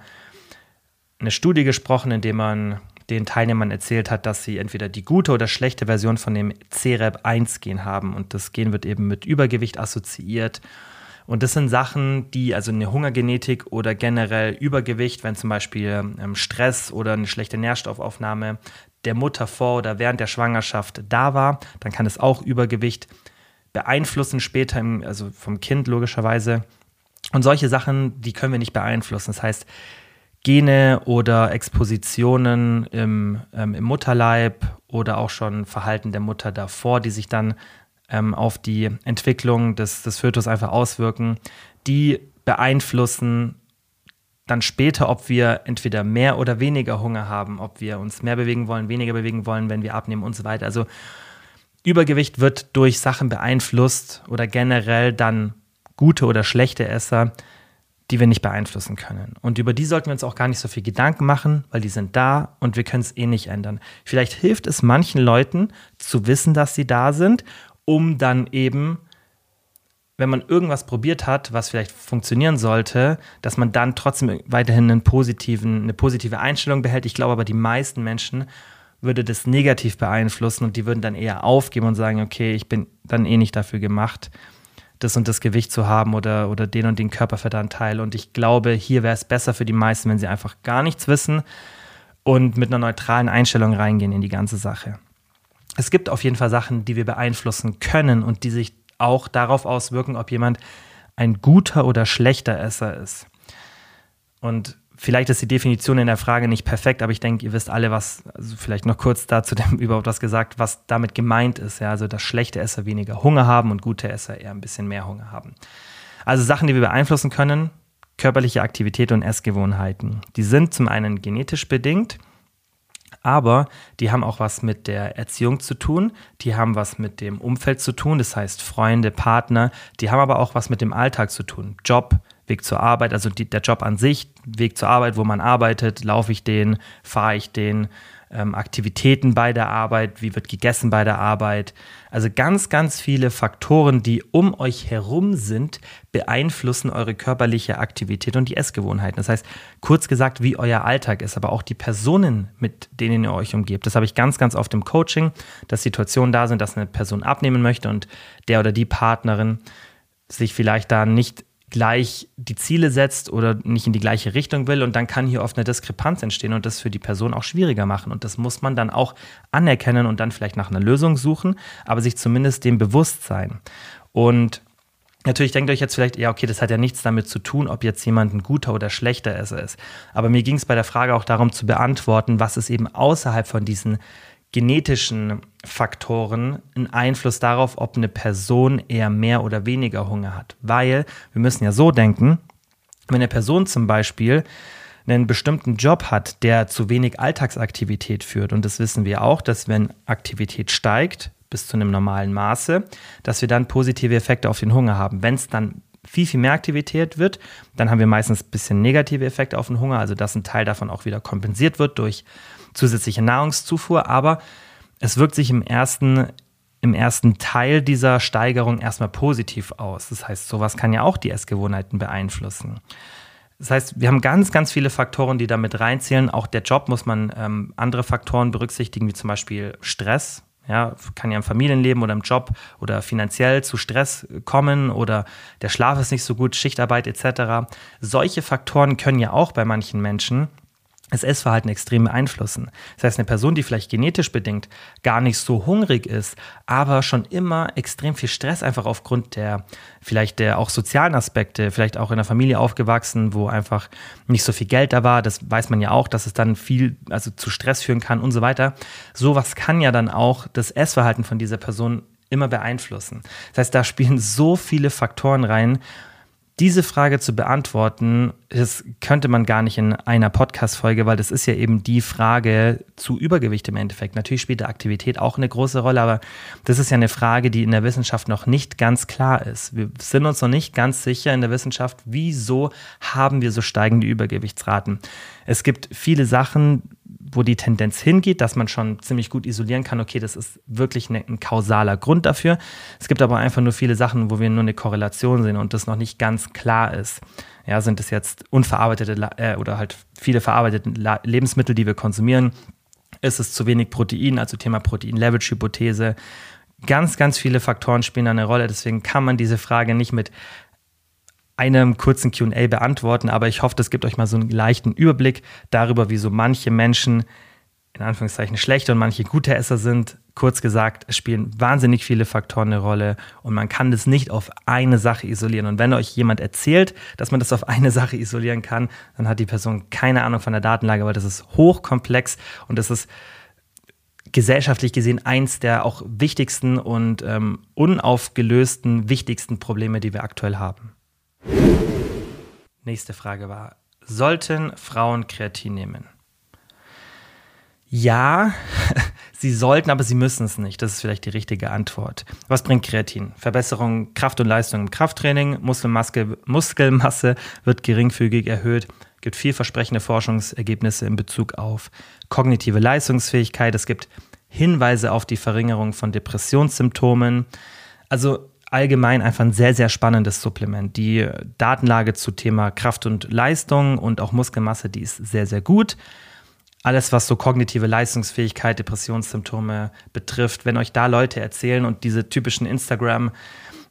[SPEAKER 1] eine Studie gesprochen, in der man den Teilnehmern erzählt hat, dass sie entweder die gute oder schlechte Version von dem CREP1-Gen haben. Und das Gen wird eben mit Übergewicht assoziiert. Und das sind Sachen, die, also eine Hungergenetik oder generell Übergewicht, wenn zum Beispiel ähm, Stress oder eine schlechte Nährstoffaufnahme der Mutter vor oder während der Schwangerschaft da war, dann kann es auch Übergewicht beeinflussen später, im, also vom Kind logischerweise. Und solche Sachen, die können wir nicht beeinflussen. Das heißt, Gene oder Expositionen im, ähm, im Mutterleib oder auch schon Verhalten der Mutter davor, die sich dann ähm, auf die Entwicklung des, des Fötus einfach auswirken, die beeinflussen dann später, ob wir entweder mehr oder weniger Hunger haben, ob wir uns mehr bewegen wollen, weniger bewegen wollen, wenn wir abnehmen und so weiter. Also Übergewicht wird durch Sachen beeinflusst oder generell dann gute oder schlechte Esser die wir nicht beeinflussen können. Und über die sollten wir uns auch gar nicht so viel Gedanken machen, weil die sind da und wir können es eh nicht ändern. Vielleicht hilft es manchen Leuten zu wissen, dass sie da sind, um dann eben, wenn man irgendwas probiert hat, was vielleicht funktionieren sollte, dass man dann trotzdem weiterhin einen positiven, eine positive Einstellung behält. Ich glaube aber, die meisten Menschen würde das negativ beeinflussen und die würden dann eher aufgeben und sagen, okay, ich bin dann eh nicht dafür gemacht das und das Gewicht zu haben oder, oder den und den Körperfettanteil. Und ich glaube, hier wäre es besser für die meisten, wenn sie einfach gar nichts wissen und mit einer neutralen Einstellung reingehen in die ganze Sache. Es gibt auf jeden Fall Sachen, die wir beeinflussen können und die sich auch darauf auswirken, ob jemand ein guter oder schlechter Esser ist. Und Vielleicht ist die Definition in der Frage nicht perfekt, aber ich denke, ihr wisst alle, was, also vielleicht noch kurz dazu dem überhaupt was gesagt, was damit gemeint ist. Ja, also, dass schlechte Esser weniger Hunger haben und gute Esser eher ein bisschen mehr Hunger haben. Also Sachen, die wir beeinflussen können, körperliche Aktivität und Essgewohnheiten. Die sind zum einen genetisch bedingt, aber die haben auch was mit der Erziehung zu tun, die haben was mit dem Umfeld zu tun, das heißt Freunde, Partner, die haben aber auch was mit dem Alltag zu tun, Job, Weg zur Arbeit, also die, der Job an sich, Weg zur Arbeit, wo man arbeitet, laufe ich den, fahre ich den, ähm, Aktivitäten bei der Arbeit, wie wird gegessen bei der Arbeit. Also ganz, ganz viele Faktoren, die um euch herum sind, beeinflussen eure körperliche Aktivität und die Essgewohnheiten. Das heißt, kurz gesagt, wie euer Alltag ist, aber auch die Personen, mit denen ihr euch umgebt. Das habe ich ganz, ganz oft im Coaching, dass Situationen da sind, dass eine Person abnehmen möchte und der oder die Partnerin sich vielleicht da nicht gleich die Ziele setzt oder nicht in die gleiche Richtung will. Und dann kann hier oft eine Diskrepanz entstehen und das für die Person auch schwieriger machen. Und das muss man dann auch anerkennen und dann vielleicht nach einer Lösung suchen, aber sich zumindest dem bewusst sein. Und Natürlich denkt euch jetzt vielleicht, ja, okay, das hat ja nichts damit zu tun, ob jetzt jemand ein guter oder schlechter Esser ist. Aber mir ging es bei der Frage auch darum zu beantworten, was es eben außerhalb von diesen genetischen Faktoren einen Einfluss darauf, ob eine Person eher mehr oder weniger Hunger hat. Weil wir müssen ja so denken, wenn eine Person zum Beispiel einen bestimmten Job hat, der zu wenig Alltagsaktivität führt, und das wissen wir auch, dass wenn Aktivität steigt bis zu einem normalen Maße, dass wir dann positive Effekte auf den Hunger haben. Wenn es dann viel, viel mehr Aktivität wird, dann haben wir meistens ein bisschen negative Effekte auf den Hunger, also dass ein Teil davon auch wieder kompensiert wird durch zusätzliche Nahrungszufuhr, aber es wirkt sich im ersten, im ersten Teil dieser Steigerung erstmal positiv aus. Das heißt, sowas kann ja auch die Essgewohnheiten beeinflussen. Das heißt, wir haben ganz, ganz viele Faktoren, die damit reinzählen. Auch der Job muss man ähm, andere Faktoren berücksichtigen, wie zum Beispiel Stress. Ja, kann ja im Familienleben oder im Job oder finanziell zu Stress kommen oder der Schlaf ist nicht so gut, Schichtarbeit etc. Solche Faktoren können ja auch bei manchen Menschen das Essverhalten extrem beeinflussen. Das heißt, eine Person, die vielleicht genetisch bedingt gar nicht so hungrig ist, aber schon immer extrem viel Stress einfach aufgrund der vielleicht der auch sozialen Aspekte, vielleicht auch in der Familie aufgewachsen, wo einfach nicht so viel Geld da war, das weiß man ja auch, dass es dann viel also zu Stress führen kann und so weiter. Sowas kann ja dann auch das Essverhalten von dieser Person immer beeinflussen. Das heißt, da spielen so viele Faktoren rein diese Frage zu beantworten, das könnte man gar nicht in einer Podcast-Folge, weil das ist ja eben die Frage zu Übergewicht im Endeffekt. Natürlich spielt Aktivität auch eine große Rolle, aber das ist ja eine Frage, die in der Wissenschaft noch nicht ganz klar ist. Wir sind uns noch nicht ganz sicher in der Wissenschaft, wieso haben wir so steigende Übergewichtsraten. Es gibt viele Sachen, wo die Tendenz hingeht, dass man schon ziemlich gut isolieren kann, okay, das ist wirklich ein, ein kausaler Grund dafür. Es gibt aber einfach nur viele Sachen, wo wir nur eine Korrelation sehen und das noch nicht ganz klar ist. Ja, sind es jetzt unverarbeitete äh, oder halt viele verarbeitete Lebensmittel, die wir konsumieren? Ist es zu wenig Protein, also Thema Protein-Leverage-Hypothese? Ganz, ganz viele Faktoren spielen eine Rolle. Deswegen kann man diese Frage nicht mit einem kurzen QA beantworten, aber ich hoffe, das gibt euch mal so einen leichten Überblick darüber, wieso manche Menschen in Anführungszeichen schlechte und manche gute Esser sind. Kurz gesagt, es spielen wahnsinnig viele Faktoren eine Rolle und man kann das nicht auf eine Sache isolieren. Und wenn euch jemand erzählt, dass man das auf eine Sache isolieren kann, dann hat die Person keine Ahnung von der Datenlage, weil das ist hochkomplex und das ist gesellschaftlich gesehen eins der auch wichtigsten und ähm, unaufgelösten, wichtigsten Probleme, die wir aktuell haben. Nächste Frage war, sollten Frauen Kreatin nehmen? Ja, sie sollten, aber sie müssen es nicht. Das ist vielleicht die richtige Antwort. Was bringt Kreatin? Verbesserung Kraft und Leistung im Krafttraining, Muskelmasse, Muskelmasse wird geringfügig erhöht, gibt vielversprechende Forschungsergebnisse in Bezug auf kognitive Leistungsfähigkeit. Es gibt Hinweise auf die Verringerung von Depressionssymptomen. Also allgemein einfach ein sehr, sehr spannendes Supplement. Die Datenlage zu Thema Kraft und Leistung und auch Muskelmasse, die ist sehr, sehr gut. Alles, was so kognitive Leistungsfähigkeit, Depressionssymptome betrifft, wenn euch da Leute erzählen und diese typischen Instagram-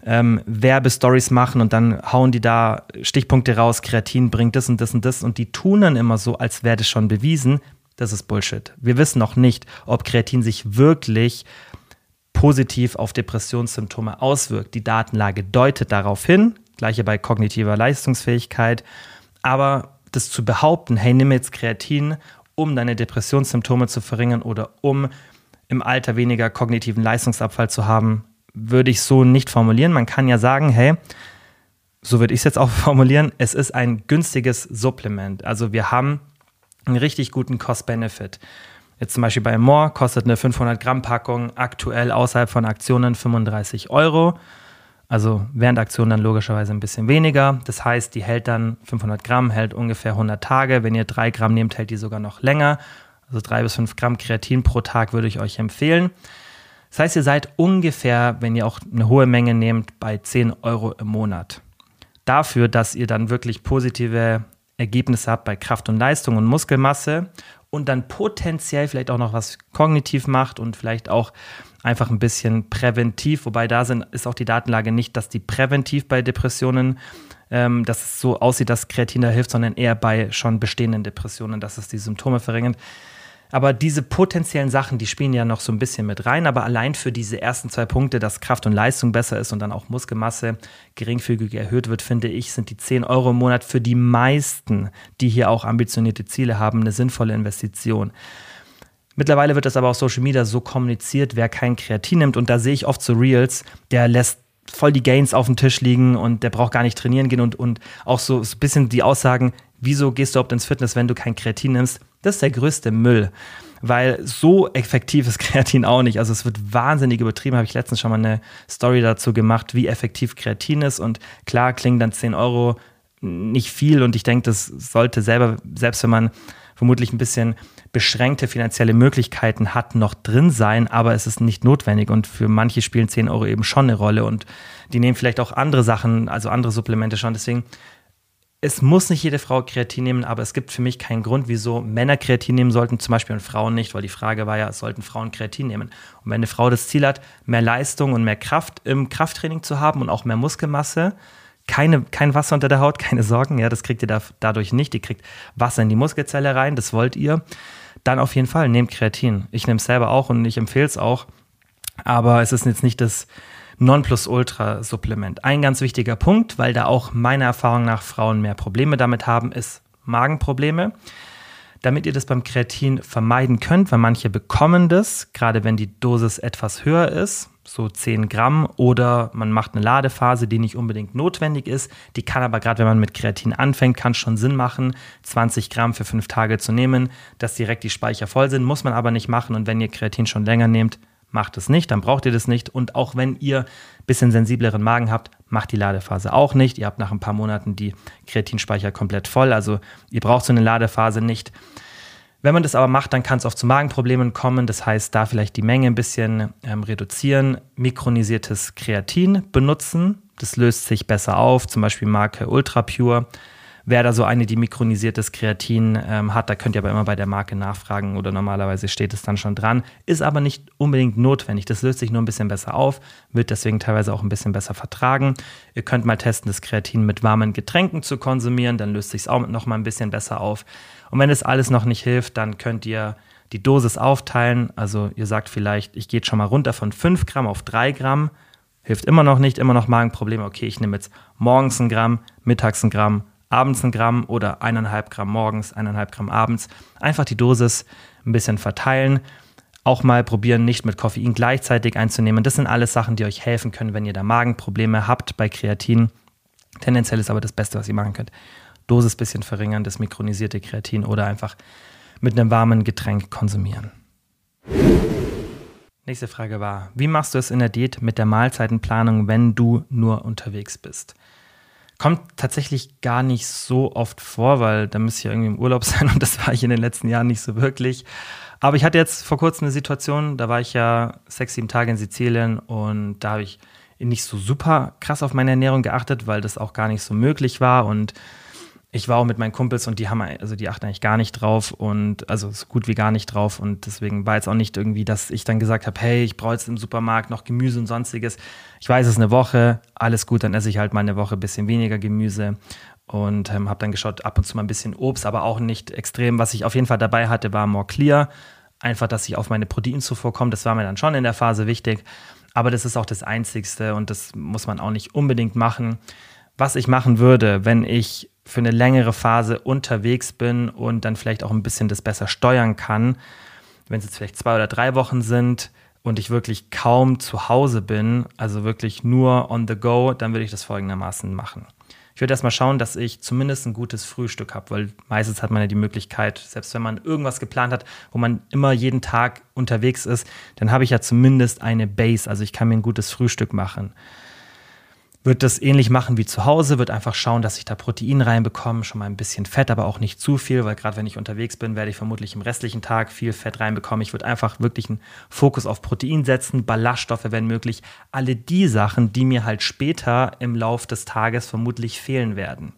[SPEAKER 1] ähm, Werbestories machen und dann hauen die da Stichpunkte raus, Kreatin bringt das und das und das und die tun dann immer so, als wäre das schon bewiesen. Das ist Bullshit. Wir wissen noch nicht, ob Kreatin sich wirklich positiv auf Depressionssymptome auswirkt. Die Datenlage deutet darauf hin, gleiche bei kognitiver Leistungsfähigkeit, aber das zu behaupten, hey, nimm jetzt Kreatin, um deine Depressionssymptome zu verringern oder um im Alter weniger kognitiven Leistungsabfall zu haben, würde ich so nicht formulieren. Man kann ja sagen, hey, so würde ich es jetzt auch formulieren, es ist ein günstiges Supplement. Also wir haben einen richtig guten Cost-Benefit. Jetzt zum Beispiel bei More kostet eine 500 Gramm Packung aktuell außerhalb von Aktionen 35 Euro. Also während Aktion dann logischerweise ein bisschen weniger. Das heißt, die hält dann 500 Gramm, hält ungefähr 100 Tage. Wenn ihr 3 Gramm nehmt, hält die sogar noch länger. Also 3 bis 5 Gramm Kreatin pro Tag würde ich euch empfehlen. Das heißt, ihr seid ungefähr, wenn ihr auch eine hohe Menge nehmt, bei 10 Euro im Monat. Dafür, dass ihr dann wirklich positive Ergebnisse habt bei Kraft und Leistung und Muskelmasse und dann potenziell vielleicht auch noch was kognitiv macht und vielleicht auch einfach ein bisschen präventiv, wobei da sind, ist auch die Datenlage nicht, dass die präventiv bei Depressionen, ähm, dass es so aussieht, dass Kreatin da hilft, sondern eher bei schon bestehenden Depressionen, dass es die Symptome verringert. Aber diese potenziellen Sachen, die spielen ja noch so ein bisschen mit rein. Aber allein für diese ersten zwei Punkte, dass Kraft und Leistung besser ist und dann auch Muskelmasse geringfügig erhöht wird, finde ich, sind die 10 Euro im Monat für die meisten, die hier auch ambitionierte Ziele haben, eine sinnvolle Investition. Mittlerweile wird das aber auf Social Media so kommuniziert, wer kein Kreatin nimmt. Und da sehe ich oft so Reels, der lässt voll die Gains auf dem Tisch liegen und der braucht gar nicht trainieren gehen und, und auch so ein bisschen die Aussagen, wieso gehst du überhaupt ins Fitness, wenn du kein Kreatin nimmst? Das ist der größte Müll. Weil so effektiv ist Kreatin auch nicht. Also es wird wahnsinnig übertrieben. Habe ich letztens schon mal eine Story dazu gemacht, wie effektiv Kreatin ist. Und klar klingen dann 10 Euro nicht viel. Und ich denke, das sollte selber, selbst wenn man vermutlich ein bisschen beschränkte finanzielle Möglichkeiten hat, noch drin sein, aber es ist nicht notwendig und für manche spielen 10 Euro eben schon eine Rolle und die nehmen vielleicht auch andere Sachen, also andere Supplemente schon. Deswegen es muss nicht jede Frau Kreatin nehmen, aber es gibt für mich keinen Grund, wieso Männer Kreatin nehmen sollten, zum Beispiel und Frauen nicht, weil die Frage war ja, sollten Frauen Kreatin nehmen? Und wenn eine Frau das Ziel hat, mehr Leistung und mehr Kraft im Krafttraining zu haben und auch mehr Muskelmasse, keine, kein Wasser unter der Haut, keine Sorgen, ja, das kriegt ihr da, dadurch nicht. Die kriegt Wasser in die Muskelzelle rein, das wollt ihr. Dann auf jeden Fall, nehmt Kreatin. Ich nehme es selber auch und ich empfehle es auch. Aber es ist jetzt nicht das, Nonplusultra-Supplement. Ein ganz wichtiger Punkt, weil da auch meiner Erfahrung nach Frauen mehr Probleme damit haben, ist Magenprobleme. Damit ihr das beim Kreatin vermeiden könnt, weil manche bekommen das, gerade wenn die Dosis etwas höher ist, so 10 Gramm, oder man macht eine Ladephase, die nicht unbedingt notwendig ist. Die kann aber gerade, wenn man mit Kreatin anfängt, kann schon Sinn machen, 20 Gramm für fünf Tage zu nehmen, dass direkt die Speicher voll sind, muss man aber nicht machen. Und wenn ihr Kreatin schon länger nehmt, macht es nicht, dann braucht ihr das nicht. Und auch wenn ihr ein bisschen sensibleren Magen habt, macht die Ladephase auch nicht. Ihr habt nach ein paar Monaten die Kreatinspeicher komplett voll. Also ihr braucht so eine Ladephase nicht. Wenn man das aber macht, dann kann es oft zu Magenproblemen kommen. Das heißt, da vielleicht die Menge ein bisschen ähm, reduzieren. Mikronisiertes Kreatin benutzen. Das löst sich besser auf, zum Beispiel Marke Ultra Pure wer da so eine, die mikronisiertes Kreatin ähm, hat. Da könnt ihr aber immer bei der Marke nachfragen oder normalerweise steht es dann schon dran. Ist aber nicht unbedingt notwendig. Das löst sich nur ein bisschen besser auf, wird deswegen teilweise auch ein bisschen besser vertragen. Ihr könnt mal testen, das Kreatin mit warmen Getränken zu konsumieren, dann löst sich es auch noch mal ein bisschen besser auf. Und wenn das alles noch nicht hilft, dann könnt ihr die Dosis aufteilen. Also ihr sagt vielleicht, ich gehe schon mal runter von 5 Gramm auf 3 Gramm. Hilft immer noch nicht, immer noch Magenprobleme. Okay, ich nehme jetzt morgens ein Gramm, mittags ein Gramm abends ein Gramm oder eineinhalb Gramm morgens, eineinhalb Gramm abends. Einfach die Dosis ein bisschen verteilen. Auch mal probieren, nicht mit Koffein gleichzeitig einzunehmen. Das sind alles Sachen, die euch helfen können, wenn ihr da Magenprobleme habt bei Kreatin. Tendenziell ist aber das Beste, was ihr machen könnt. Dosis bisschen verringern, das mikronisierte Kreatin oder einfach mit einem warmen Getränk konsumieren. Nächste Frage war, wie machst du es in der Diät mit der Mahlzeitenplanung, wenn du nur unterwegs bist? Kommt tatsächlich gar nicht so oft vor, weil da müsste ich ja irgendwie im Urlaub sein und das war ich in den letzten Jahren nicht so wirklich. Aber ich hatte jetzt vor kurzem eine Situation, da war ich ja sechs, sieben Tage in Sizilien und da habe ich nicht so super krass auf meine Ernährung geachtet, weil das auch gar nicht so möglich war und ich war auch mit meinen Kumpels und die haben, also die achten eigentlich gar nicht drauf und also so gut wie gar nicht drauf und deswegen war jetzt auch nicht irgendwie, dass ich dann gesagt habe, hey, ich brauche jetzt im Supermarkt noch Gemüse und sonstiges. Ich weiß, es ist eine Woche, alles gut, dann esse ich halt mal eine Woche ein bisschen weniger Gemüse und ähm, habe dann geschaut, ab und zu mal ein bisschen Obst, aber auch nicht extrem. Was ich auf jeden Fall dabei hatte, war More Clear, einfach, dass ich auf meine Proteinzufuhr komme. Das war mir dann schon in der Phase wichtig, aber das ist auch das Einzigste und das muss man auch nicht unbedingt machen. Was ich machen würde, wenn ich für eine längere Phase unterwegs bin und dann vielleicht auch ein bisschen das besser steuern kann, wenn es jetzt vielleicht zwei oder drei Wochen sind und ich wirklich kaum zu Hause bin, also wirklich nur on the go, dann würde ich das folgendermaßen machen. Ich würde erstmal schauen, dass ich zumindest ein gutes Frühstück habe, weil meistens hat man ja die Möglichkeit, selbst wenn man irgendwas geplant hat, wo man immer jeden Tag unterwegs ist, dann habe ich ja zumindest eine Base, also ich kann mir ein gutes Frühstück machen wird das ähnlich machen wie zu Hause, wird einfach schauen, dass ich da Protein reinbekomme, schon mal ein bisschen Fett, aber auch nicht zu viel, weil gerade wenn ich unterwegs bin, werde ich vermutlich im restlichen Tag viel Fett reinbekommen. Ich würde einfach wirklich einen Fokus auf Protein setzen, Ballaststoffe, wenn möglich, alle die Sachen, die mir halt später im Lauf des Tages vermutlich fehlen werden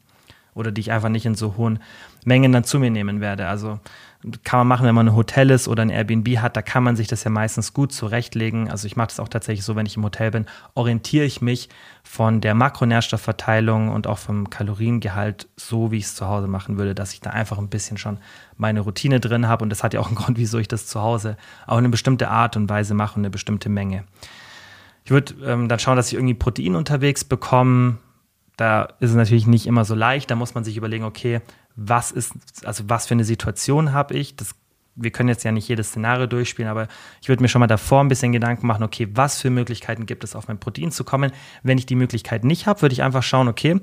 [SPEAKER 1] oder die ich einfach nicht in so hohen Mengen dann zu mir nehmen werde. Also kann man machen, wenn man ein Hotel ist oder ein Airbnb hat, da kann man sich das ja meistens gut zurechtlegen. Also ich mache das auch tatsächlich so, wenn ich im Hotel bin, orientiere ich mich von der Makronährstoffverteilung und auch vom Kaloriengehalt so, wie ich es zu Hause machen würde, dass ich da einfach ein bisschen schon meine Routine drin habe. Und das hat ja auch einen Grund, wieso ich das zu Hause auch eine bestimmte Art und Weise mache und eine bestimmte Menge. Ich würde ähm, dann schauen, dass ich irgendwie Protein unterwegs bekomme. Da ist es natürlich nicht immer so leicht. Da muss man sich überlegen, okay, was ist, also was für eine Situation habe ich. Das, wir können jetzt ja nicht jedes Szenario durchspielen, aber ich würde mir schon mal davor ein bisschen Gedanken machen, okay, was für Möglichkeiten gibt es, auf mein Protein zu kommen. Wenn ich die Möglichkeit nicht habe, würde ich einfach schauen, okay,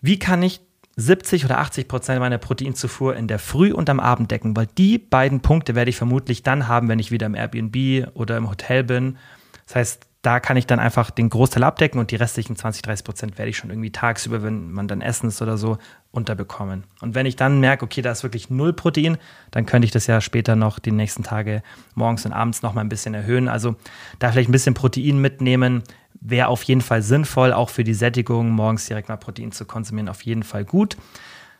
[SPEAKER 1] wie kann ich 70 oder 80 Prozent meiner Proteinzufuhr in der Früh und am Abend decken, weil die beiden Punkte werde ich vermutlich dann haben, wenn ich wieder im Airbnb oder im Hotel bin. Das heißt, da kann ich dann einfach den Großteil abdecken und die restlichen 20, 30 Prozent werde ich schon irgendwie tagsüber, wenn man dann essen ist oder so, unterbekommen. Und wenn ich dann merke, okay, da ist wirklich null Protein, dann könnte ich das ja später noch die nächsten Tage morgens und abends noch mal ein bisschen erhöhen. Also da vielleicht ein bisschen Protein mitnehmen, wäre auf jeden Fall sinnvoll, auch für die Sättigung, morgens direkt mal Protein zu konsumieren, auf jeden Fall gut.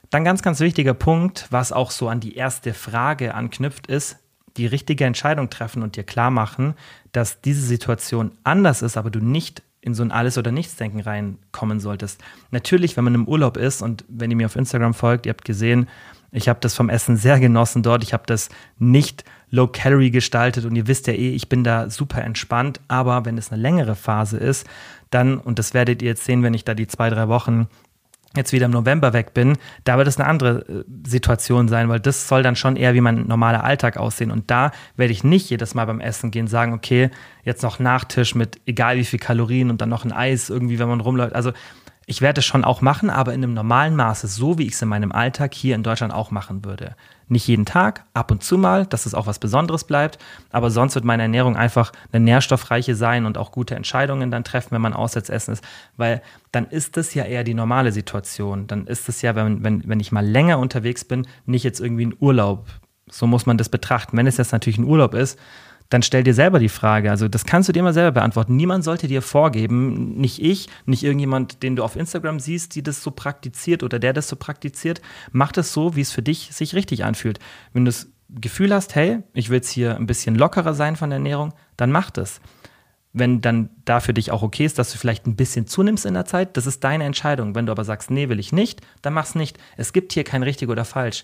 [SPEAKER 1] Dann ganz, ganz wichtiger Punkt, was auch so an die erste Frage anknüpft, ist, die richtige Entscheidung treffen und dir klar machen, dass diese Situation anders ist, aber du nicht in so ein Alles- oder Nichts-Denken reinkommen solltest. Natürlich, wenn man im Urlaub ist und wenn ihr mir auf Instagram folgt, ihr habt gesehen, ich habe das vom Essen sehr genossen dort. Ich habe das nicht low-calorie gestaltet und ihr wisst ja eh, ich bin da super entspannt. Aber wenn es eine längere Phase ist, dann, und das werdet ihr jetzt sehen, wenn ich da die zwei, drei Wochen jetzt wieder im November weg bin, da wird es eine andere äh, Situation sein, weil das soll dann schon eher wie mein normaler Alltag aussehen. Und da werde ich nicht jedes Mal beim Essen gehen sagen, okay, jetzt noch Nachtisch mit egal wie viel Kalorien und dann noch ein Eis irgendwie, wenn man rumläuft. Also ich werde es schon auch machen, aber in einem normalen Maße, so wie ich es in meinem Alltag hier in Deutschland auch machen würde. Nicht jeden Tag, ab und zu mal, dass es auch was Besonderes bleibt, aber sonst wird meine Ernährung einfach eine nährstoffreiche sein und auch gute Entscheidungen dann treffen, wenn man auswärts essen ist, weil dann ist das ja eher die normale Situation. Dann ist es ja, wenn, wenn, wenn ich mal länger unterwegs bin, nicht jetzt irgendwie ein Urlaub. So muss man das betrachten. Wenn es jetzt natürlich ein Urlaub ist, dann stell dir selber die Frage. Also das kannst du dir immer selber beantworten. Niemand sollte dir vorgeben, nicht ich, nicht irgendjemand, den du auf Instagram siehst, die das so praktiziert oder der das so praktiziert. Mach das so, wie es für dich sich richtig anfühlt. Wenn du das Gefühl hast, hey, ich will jetzt hier ein bisschen lockerer sein von der Ernährung, dann mach das. Wenn dann da für dich auch okay ist, dass du vielleicht ein bisschen zunimmst in der Zeit, das ist deine Entscheidung. Wenn du aber sagst, nee, will ich nicht, dann mach's nicht. Es gibt hier kein richtig oder falsch.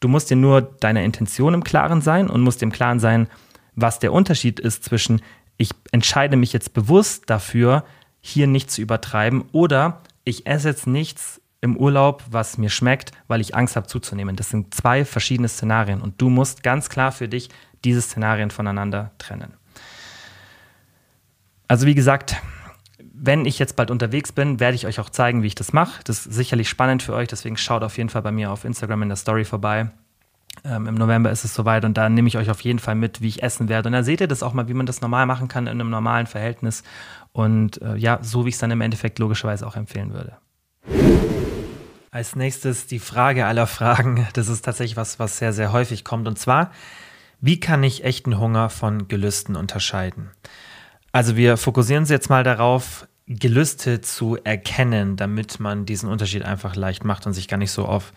[SPEAKER 1] Du musst dir nur deiner Intention im Klaren sein und musst im Klaren sein, was der Unterschied ist zwischen, ich entscheide mich jetzt bewusst dafür, hier nicht zu übertreiben oder ich esse jetzt nichts im Urlaub, was mir schmeckt, weil ich Angst habe zuzunehmen. Das sind zwei verschiedene Szenarien und du musst ganz klar für dich diese Szenarien voneinander trennen. Also wie gesagt, wenn ich jetzt bald unterwegs bin, werde ich euch auch zeigen, wie ich das mache. Das ist sicherlich spannend für euch, deswegen schaut auf jeden Fall bei mir auf Instagram in der Story vorbei. Ähm, Im November ist es soweit und da nehme ich euch auf jeden Fall mit, wie ich essen werde. Und da seht ihr das auch mal, wie man das normal machen kann in einem normalen Verhältnis. Und äh, ja, so wie ich es dann im Endeffekt logischerweise auch empfehlen würde. Als nächstes die Frage aller Fragen. Das ist tatsächlich was, was sehr, sehr häufig kommt. Und zwar, wie kann ich echten Hunger von Gelüsten unterscheiden? Also wir fokussieren uns jetzt mal darauf, Gelüste zu erkennen, damit man diesen Unterschied einfach leicht macht und sich gar nicht so auf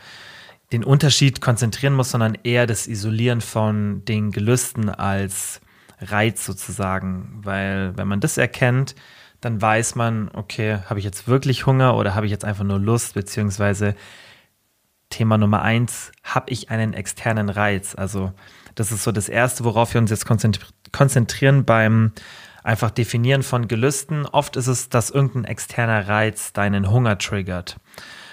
[SPEAKER 1] den Unterschied konzentrieren muss, sondern eher das Isolieren von den Gelüsten als Reiz sozusagen. Weil wenn man das erkennt, dann weiß man, okay, habe ich jetzt wirklich Hunger oder habe ich jetzt einfach nur Lust, beziehungsweise Thema Nummer eins, habe ich einen externen Reiz? Also das ist so das Erste, worauf wir uns jetzt konzentrieren beim einfach Definieren von Gelüsten. Oft ist es, dass irgendein externer Reiz deinen Hunger triggert.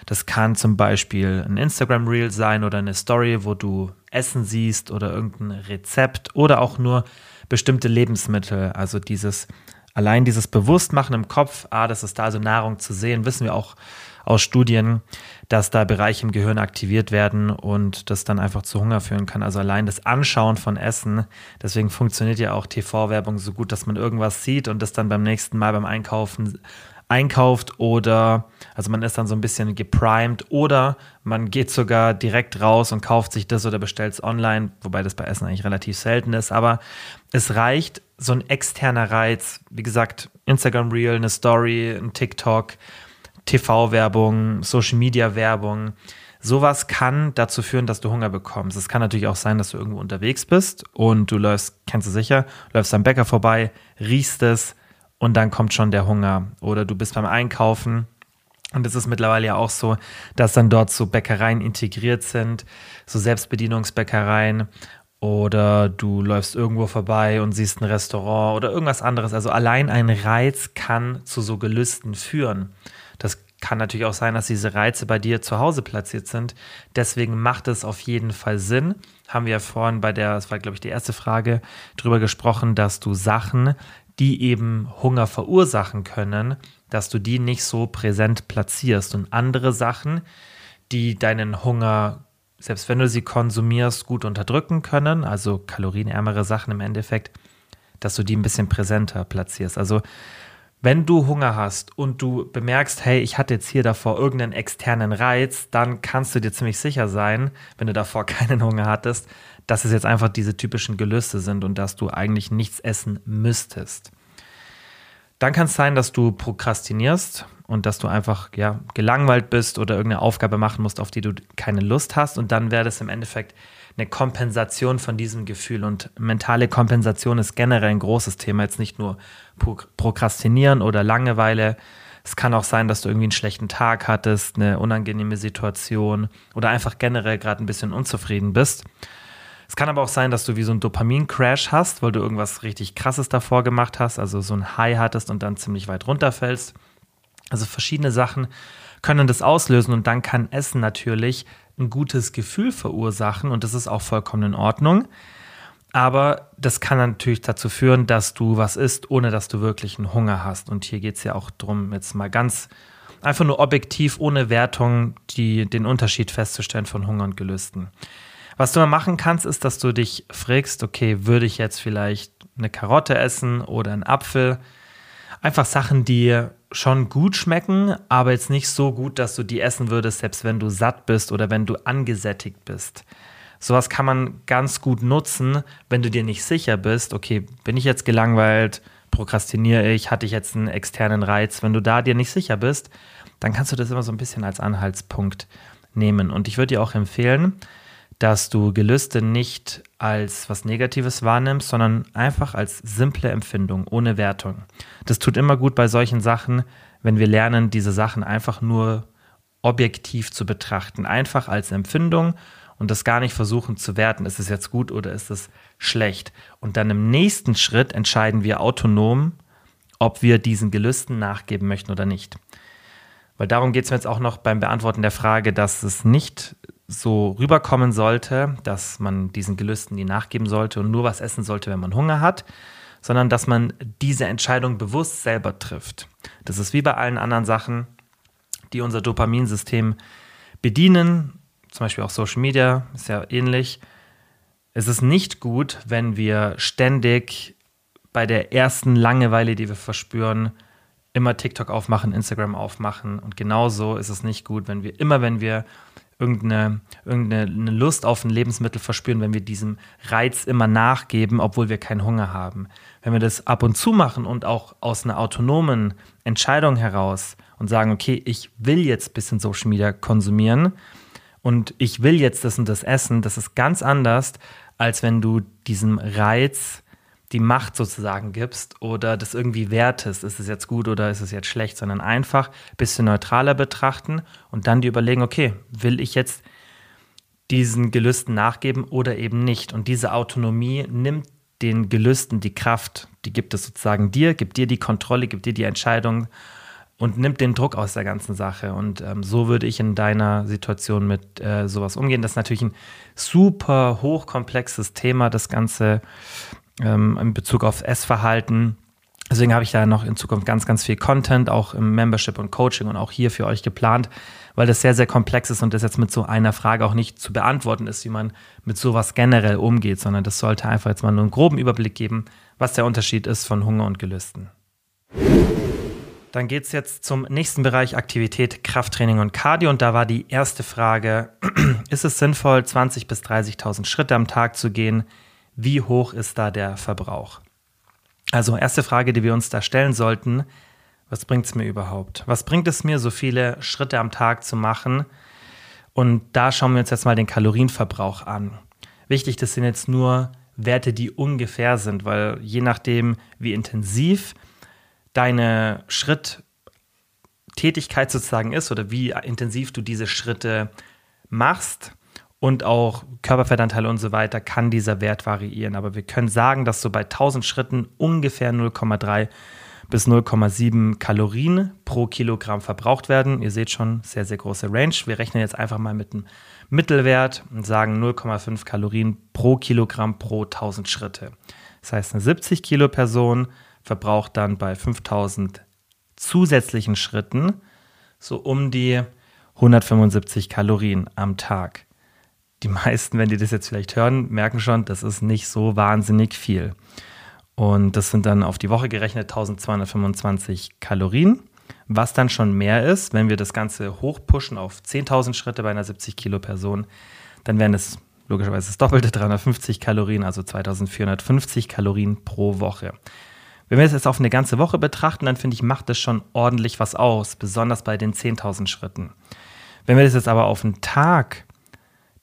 [SPEAKER 1] Das kann zum Beispiel ein Instagram-Reel sein oder eine Story, wo du Essen siehst oder irgendein Rezept oder auch nur bestimmte Lebensmittel. Also dieses, allein dieses Bewusstmachen im Kopf, ah, das ist da also Nahrung zu sehen, wissen wir auch aus Studien, dass da Bereiche im Gehirn aktiviert werden und das dann einfach zu Hunger führen kann. Also allein das Anschauen von Essen, deswegen funktioniert ja auch TV-Werbung so gut, dass man irgendwas sieht und das dann beim nächsten Mal beim Einkaufen einkauft oder, also man ist dann so ein bisschen geprimed oder man geht sogar direkt raus und kauft sich das oder bestellt es online, wobei das bei Essen eigentlich relativ selten ist, aber es reicht so ein externer Reiz, wie gesagt, Instagram Reel, eine Story, ein TikTok, TV-Werbung, Social-Media-Werbung. Sowas kann dazu führen, dass du Hunger bekommst. Es kann natürlich auch sein, dass du irgendwo unterwegs bist und du läufst, kennst du sicher, läufst am Bäcker vorbei, riechst es und dann kommt schon der Hunger. Oder du bist beim Einkaufen und es ist mittlerweile ja auch so, dass dann dort so Bäckereien integriert sind, so Selbstbedienungsbäckereien. Oder du läufst irgendwo vorbei und siehst ein Restaurant oder irgendwas anderes. Also allein ein Reiz kann zu so Gelüsten führen. Das kann natürlich auch sein, dass diese Reize bei dir zu Hause platziert sind. Deswegen macht es auf jeden Fall Sinn. Haben wir ja vorhin bei der, das war glaube ich die erste Frage, drüber gesprochen, dass du Sachen, die eben Hunger verursachen können, dass du die nicht so präsent platzierst und andere Sachen, die deinen Hunger, selbst wenn du sie konsumierst, gut unterdrücken können, also kalorienärmere Sachen im Endeffekt, dass du die ein bisschen präsenter platzierst. Also wenn du Hunger hast und du bemerkst, hey, ich hatte jetzt hier davor irgendeinen externen Reiz, dann kannst du dir ziemlich sicher sein, wenn du davor keinen Hunger hattest, dass es jetzt einfach diese typischen Gelüste sind und dass du eigentlich nichts essen müsstest. Dann kann es sein, dass du prokrastinierst und dass du einfach ja, gelangweilt bist oder irgendeine Aufgabe machen musst, auf die du keine Lust hast. Und dann wäre das im Endeffekt eine Kompensation von diesem Gefühl. Und mentale Kompensation ist generell ein großes Thema, jetzt nicht nur Prokrastinieren oder Langeweile. Es kann auch sein, dass du irgendwie einen schlechten Tag hattest, eine unangenehme Situation oder einfach generell gerade ein bisschen unzufrieden bist. Es kann aber auch sein, dass du wie so einen Dopamin-Crash hast, weil du irgendwas richtig Krasses davor gemacht hast, also so ein High hattest und dann ziemlich weit runterfällst. Also verschiedene Sachen können das auslösen und dann kann Essen natürlich ein gutes Gefühl verursachen und das ist auch vollkommen in Ordnung. Aber das kann natürlich dazu führen, dass du was isst, ohne dass du wirklich einen Hunger hast. Und hier geht es ja auch darum, jetzt mal ganz einfach nur objektiv, ohne Wertung, die, den Unterschied festzustellen von Hunger und Gelüsten. Was du mal machen kannst, ist, dass du dich fragst, okay, würde ich jetzt vielleicht eine Karotte essen oder einen Apfel? Einfach Sachen, die schon gut schmecken, aber jetzt nicht so gut, dass du die essen würdest, selbst wenn du satt bist oder wenn du angesättigt bist. Sowas kann man ganz gut nutzen, wenn du dir nicht sicher bist, okay, bin ich jetzt gelangweilt, prokrastiniere ich, hatte ich jetzt einen externen Reiz. Wenn du da dir nicht sicher bist, dann kannst du das immer so ein bisschen als Anhaltspunkt nehmen. Und ich würde dir auch empfehlen, dass du Gelüste nicht als was Negatives wahrnimmst, sondern einfach als simple Empfindung, ohne Wertung. Das tut immer gut bei solchen Sachen, wenn wir lernen, diese Sachen einfach nur objektiv zu betrachten, einfach als Empfindung und das gar nicht versuchen zu werten, ist es jetzt gut oder ist es schlecht. Und dann im nächsten Schritt entscheiden wir autonom, ob wir diesen Gelüsten nachgeben möchten oder nicht. Weil darum geht es mir jetzt auch noch beim Beantworten der Frage, dass es nicht so rüberkommen sollte, dass man diesen Gelüsten die nachgeben sollte und nur was essen sollte, wenn man Hunger hat, sondern dass man diese Entscheidung bewusst selber trifft. Das ist wie bei allen anderen Sachen, die unser Dopaminsystem bedienen, zum Beispiel auch Social Media, ist ja ähnlich. Es ist nicht gut, wenn wir ständig bei der ersten Langeweile, die wir verspüren, immer TikTok aufmachen, Instagram aufmachen. Und genauso ist es nicht gut, wenn wir immer, wenn wir irgendeine, irgendeine Lust auf ein Lebensmittel verspüren, wenn wir diesem Reiz immer nachgeben, obwohl wir keinen Hunger haben. Wenn wir das ab und zu machen und auch aus einer autonomen Entscheidung heraus und sagen, okay, ich will jetzt ein bisschen Social Media konsumieren und ich will jetzt das und das essen, das ist ganz anders, als wenn du diesem Reiz die Macht sozusagen gibst oder das irgendwie wertest, ist es jetzt gut oder ist es jetzt schlecht, sondern einfach ein bisschen neutraler betrachten und dann die überlegen, okay, will ich jetzt diesen Gelüsten nachgeben oder eben nicht? Und diese Autonomie nimmt den Gelüsten die Kraft, die gibt es sozusagen dir, gibt dir die Kontrolle, gibt dir die Entscheidung und nimmt den Druck aus der ganzen Sache. Und ähm, so würde ich in deiner Situation mit äh, sowas umgehen. Das ist natürlich ein super hochkomplexes Thema, das Ganze ähm, in Bezug auf Essverhalten. Deswegen habe ich da noch in Zukunft ganz, ganz viel Content, auch im Membership und Coaching und auch hier für euch geplant, weil das sehr, sehr komplex ist und das jetzt mit so einer Frage auch nicht zu beantworten ist, wie man mit sowas generell umgeht, sondern das sollte einfach jetzt mal nur einen groben Überblick geben, was der Unterschied ist von Hunger und Gelüsten. Dann geht es jetzt zum nächsten Bereich Aktivität, Krafttraining und Cardio. Und da war die erste Frage, ist es sinnvoll, 20.000 bis 30.000 Schritte am Tag zu gehen? Wie hoch ist da der Verbrauch? Also erste Frage, die wir uns da stellen sollten, was bringt es mir überhaupt? Was bringt es mir, so viele Schritte am Tag zu machen? Und da schauen wir uns jetzt mal den Kalorienverbrauch an. Wichtig, das sind jetzt nur Werte, die ungefähr sind, weil je nachdem, wie intensiv deine Schritttätigkeit sozusagen ist oder wie intensiv du diese Schritte machst und auch Körperfettanteile und so weiter, kann dieser Wert variieren. Aber wir können sagen, dass so bei 1000 Schritten ungefähr 0,3 bis 0,7 Kalorien pro Kilogramm verbraucht werden. Ihr seht schon, sehr, sehr große Range. Wir rechnen jetzt einfach mal mit einem Mittelwert und sagen 0,5 Kalorien pro Kilogramm pro 1000 Schritte. Das heißt, eine 70 Kilo Person verbraucht dann bei 5000 zusätzlichen Schritten so um die 175 Kalorien am Tag. Die meisten, wenn die das jetzt vielleicht hören, merken schon, das ist nicht so wahnsinnig viel. Und das sind dann auf die Woche gerechnet 1225 Kalorien, was dann schon mehr ist, wenn wir das Ganze hochpushen auf 10.000 Schritte bei einer 70 Kilo Person, dann wären es logischerweise das doppelte 350 Kalorien, also 2450 Kalorien pro Woche. Wenn wir das jetzt auf eine ganze Woche betrachten, dann finde ich, macht das schon ordentlich was aus, besonders bei den 10.000 Schritten. Wenn wir das jetzt aber auf einen Tag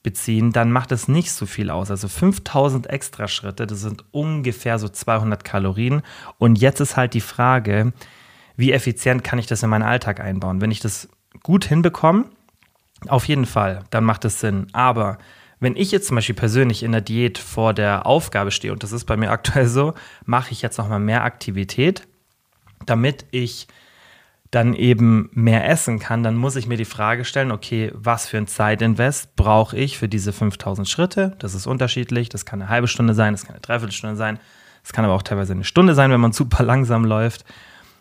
[SPEAKER 1] beziehen, dann macht es nicht so viel aus. Also 5000 extra Schritte, das sind ungefähr so 200 Kalorien. Und jetzt ist halt die Frage, wie effizient kann ich das in meinen Alltag einbauen? Wenn ich das gut hinbekomme, auf jeden Fall, dann macht es Sinn. Aber wenn ich jetzt zum Beispiel persönlich in der Diät vor der Aufgabe stehe, und das ist bei mir aktuell so, mache ich jetzt nochmal mehr Aktivität, damit ich dann eben mehr essen kann, dann muss ich mir die Frage stellen, okay, was für ein Zeitinvest brauche ich für diese 5000 Schritte? Das ist unterschiedlich, das kann eine halbe Stunde sein, das kann eine Dreiviertelstunde sein, das kann aber auch teilweise eine Stunde sein, wenn man super langsam läuft.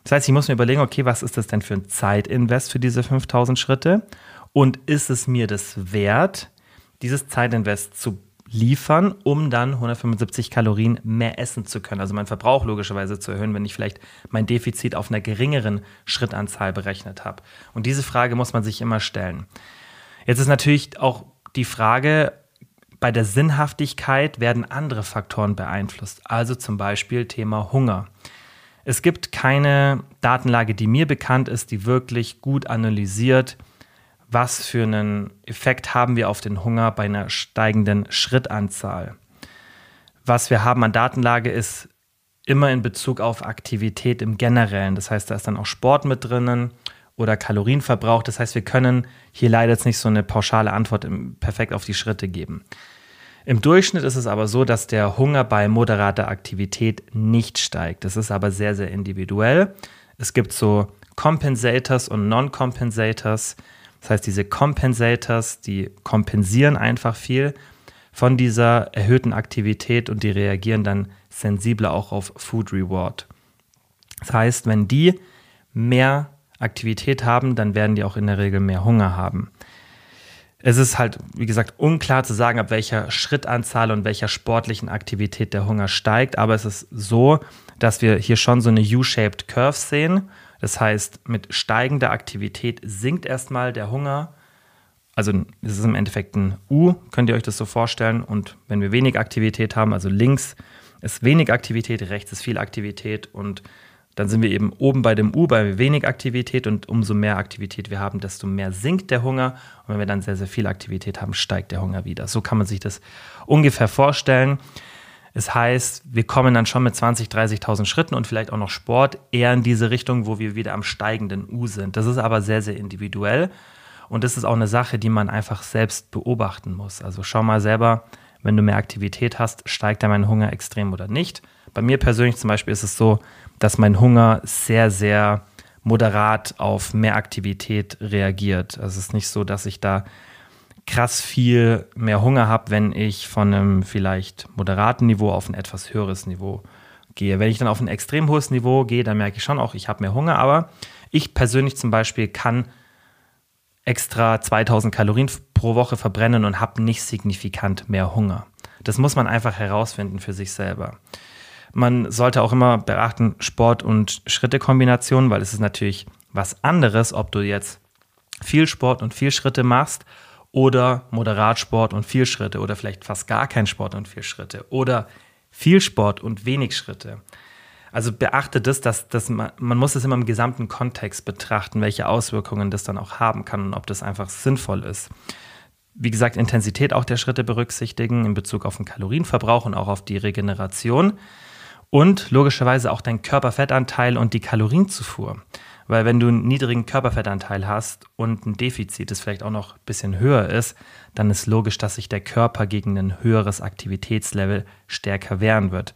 [SPEAKER 1] Das heißt, ich muss mir überlegen, okay, was ist das denn für ein Zeitinvest für diese 5000 Schritte? Und ist es mir das wert, dieses Zeitinvest zu liefern, um dann 175 Kalorien mehr essen zu können. Also meinen Verbrauch logischerweise zu erhöhen, wenn ich vielleicht mein Defizit auf einer geringeren Schrittanzahl berechnet habe. Und diese Frage muss man sich immer stellen. Jetzt ist natürlich auch die Frage, bei der Sinnhaftigkeit werden andere Faktoren beeinflusst, also zum Beispiel Thema Hunger. Es gibt keine Datenlage, die mir bekannt ist, die wirklich gut analysiert, was für einen Effekt haben wir auf den Hunger bei einer steigenden Schrittanzahl. Was wir haben an Datenlage ist immer in Bezug auf Aktivität im Generellen. Das heißt, da ist dann auch Sport mit drinnen oder Kalorienverbrauch. Das heißt, wir können hier leider jetzt nicht so eine pauschale Antwort perfekt auf die Schritte geben. Im Durchschnitt ist es aber so, dass der Hunger bei moderater Aktivität nicht steigt. Das ist aber sehr, sehr individuell. Es gibt so Compensators und Non-Compensators. Das heißt, diese Compensators, die kompensieren einfach viel von dieser erhöhten Aktivität und die reagieren dann sensibler auch auf Food Reward. Das heißt, wenn die mehr Aktivität haben, dann werden die auch in der Regel mehr Hunger haben. Es ist halt, wie gesagt, unklar zu sagen, ab welcher Schrittanzahl und welcher sportlichen Aktivität der Hunger steigt, aber es ist so, dass wir hier schon so eine U-shaped Curve sehen das heißt, mit steigender Aktivität sinkt erstmal der Hunger. Also es ist im Endeffekt ein U, könnt ihr euch das so vorstellen. Und wenn wir wenig Aktivität haben, also links ist wenig Aktivität, rechts ist viel Aktivität und dann sind wir eben oben bei dem U bei wenig Aktivität und umso mehr Aktivität wir haben, desto mehr sinkt der Hunger. Und wenn wir dann sehr, sehr viel Aktivität haben, steigt der Hunger wieder. So kann man sich das ungefähr vorstellen. Es heißt, wir kommen dann schon mit 20.000, 30.000 Schritten und vielleicht auch noch Sport eher in diese Richtung, wo wir wieder am steigenden U sind. Das ist aber sehr, sehr individuell und das ist auch eine Sache, die man einfach selbst beobachten muss. Also schau mal selber, wenn du mehr Aktivität hast, steigt da mein Hunger extrem oder nicht. Bei mir persönlich zum Beispiel ist es so, dass mein Hunger sehr, sehr moderat auf mehr Aktivität reagiert. Also es ist nicht so, dass ich da krass viel mehr Hunger habe, wenn ich von einem vielleicht moderaten Niveau auf ein etwas höheres Niveau gehe. Wenn ich dann auf ein extrem hohes Niveau gehe, dann merke ich schon auch, ich habe mehr Hunger, aber ich persönlich zum Beispiel kann extra 2000 Kalorien pro Woche verbrennen und habe nicht signifikant mehr Hunger. Das muss man einfach herausfinden für sich selber. Man sollte auch immer beachten Sport- und Schritte-Kombinationen, weil es ist natürlich was anderes, ob du jetzt viel Sport und viel Schritte machst oder Moderatsport und viel Schritte oder vielleicht fast gar kein Sport und viel Schritte oder viel Sport und wenig Schritte. Also beachte das, dass, dass man, man muss es immer im gesamten Kontext betrachten, welche Auswirkungen das dann auch haben kann und ob das einfach sinnvoll ist. Wie gesagt, Intensität auch der Schritte berücksichtigen in Bezug auf den Kalorienverbrauch und auch auf die Regeneration und logischerweise auch dein Körperfettanteil und die Kalorienzufuhr. Weil wenn du einen niedrigen Körperfettanteil hast und ein Defizit, das vielleicht auch noch ein bisschen höher ist, dann ist logisch, dass sich der Körper gegen ein höheres Aktivitätslevel stärker wehren wird.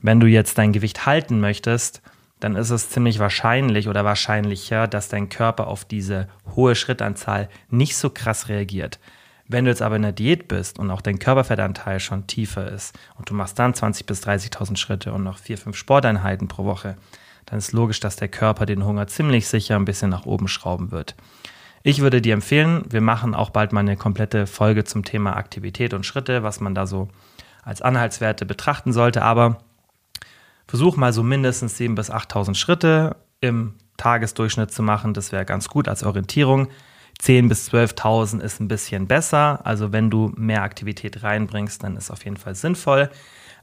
[SPEAKER 1] Wenn du jetzt dein Gewicht halten möchtest, dann ist es ziemlich wahrscheinlich oder wahrscheinlicher, dass dein Körper auf diese hohe Schrittanzahl nicht so krass reagiert. Wenn du jetzt aber in der Diät bist und auch dein Körperfettanteil schon tiefer ist und du machst dann 20.000 bis 30.000 Schritte und noch vier, fünf Sporteinheiten pro Woche, dann ist logisch, dass der Körper den Hunger ziemlich sicher ein bisschen nach oben schrauben wird. Ich würde dir empfehlen, wir machen auch bald mal eine komplette Folge zum Thema Aktivität und Schritte, was man da so als Anhaltswerte betrachten sollte. Aber versuch mal so mindestens 7.000 bis 8.000 Schritte im Tagesdurchschnitt zu machen. Das wäre ganz gut als Orientierung. 10.000 bis 12.000 ist ein bisschen besser. Also wenn du mehr Aktivität reinbringst, dann ist auf jeden Fall sinnvoll.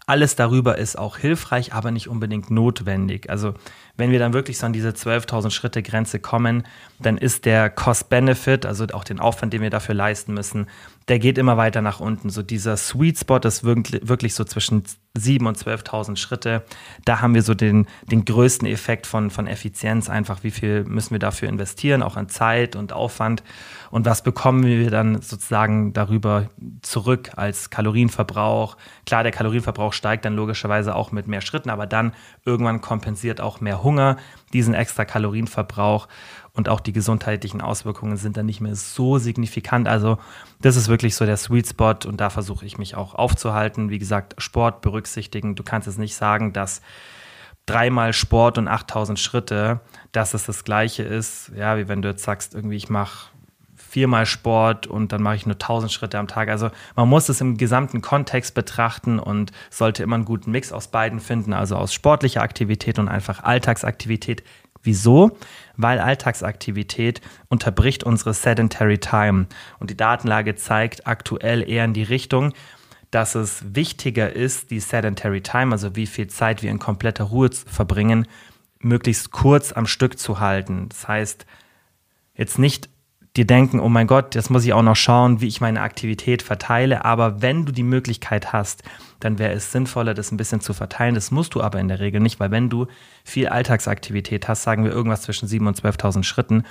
[SPEAKER 1] Alles darüber ist auch hilfreich, aber nicht unbedingt notwendig. Also wenn wir dann wirklich so an diese 12.000 Schritte Grenze kommen, dann ist der Cost-Benefit, also auch den Aufwand, den wir dafür leisten müssen, der geht immer weiter nach unten. So dieser Sweet Spot ist wirklich, so zwischen 7.000 und 12.000 Schritte. Da haben wir so den, den größten Effekt von, von Effizienz. Einfach, wie viel müssen wir dafür investieren, auch an Zeit und Aufwand. Und was bekommen wir dann sozusagen darüber zurück als Kalorienverbrauch? Klar, der Kalorienverbrauch steigt dann logischerweise auch mit mehr Schritten, aber dann irgendwann kompensiert auch mehr Hunger diesen extra Kalorienverbrauch und auch die gesundheitlichen Auswirkungen sind dann nicht mehr so signifikant. Also das ist wirklich so der Sweet Spot und da versuche ich mich auch aufzuhalten. Wie gesagt, Sport berücksichtigen. Du kannst jetzt nicht sagen, dass dreimal Sport und 8000 Schritte, dass es das gleiche ist, ja, wie wenn du jetzt sagst, irgendwie ich mache viermal Sport und dann mache ich nur 1000 Schritte am Tag. Also man muss es im gesamten Kontext betrachten und sollte immer einen guten Mix aus beiden finden, also aus sportlicher Aktivität und einfach Alltagsaktivität, Wieso? Weil Alltagsaktivität unterbricht unsere Sedentary Time. Und die Datenlage zeigt aktuell eher in die Richtung, dass es wichtiger ist, die Sedentary Time, also wie viel Zeit wir in kompletter Ruhe verbringen, möglichst kurz am Stück zu halten. Das heißt, jetzt nicht dir denken, oh mein Gott, jetzt muss ich auch noch schauen, wie ich meine Aktivität verteile. Aber wenn du die Möglichkeit hast, dann wäre es sinnvoller, das ein bisschen zu verteilen. Das musst du aber in der Regel nicht, weil wenn du viel Alltagsaktivität hast, sagen wir irgendwas zwischen 7.000 und 12.000 Schritten,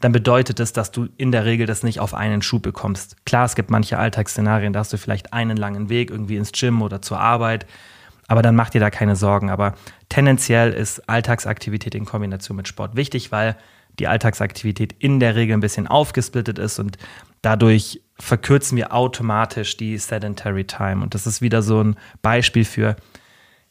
[SPEAKER 1] dann bedeutet das, dass du in der Regel das nicht auf einen Schub bekommst. Klar, es gibt manche Alltagsszenarien, da hast du vielleicht einen langen Weg irgendwie ins Gym oder zur Arbeit. Aber dann mach dir da keine Sorgen. Aber tendenziell ist Alltagsaktivität in Kombination mit Sport wichtig, weil die Alltagsaktivität in der Regel ein bisschen aufgesplittet ist und dadurch verkürzen wir automatisch die Sedentary Time. Und das ist wieder so ein Beispiel für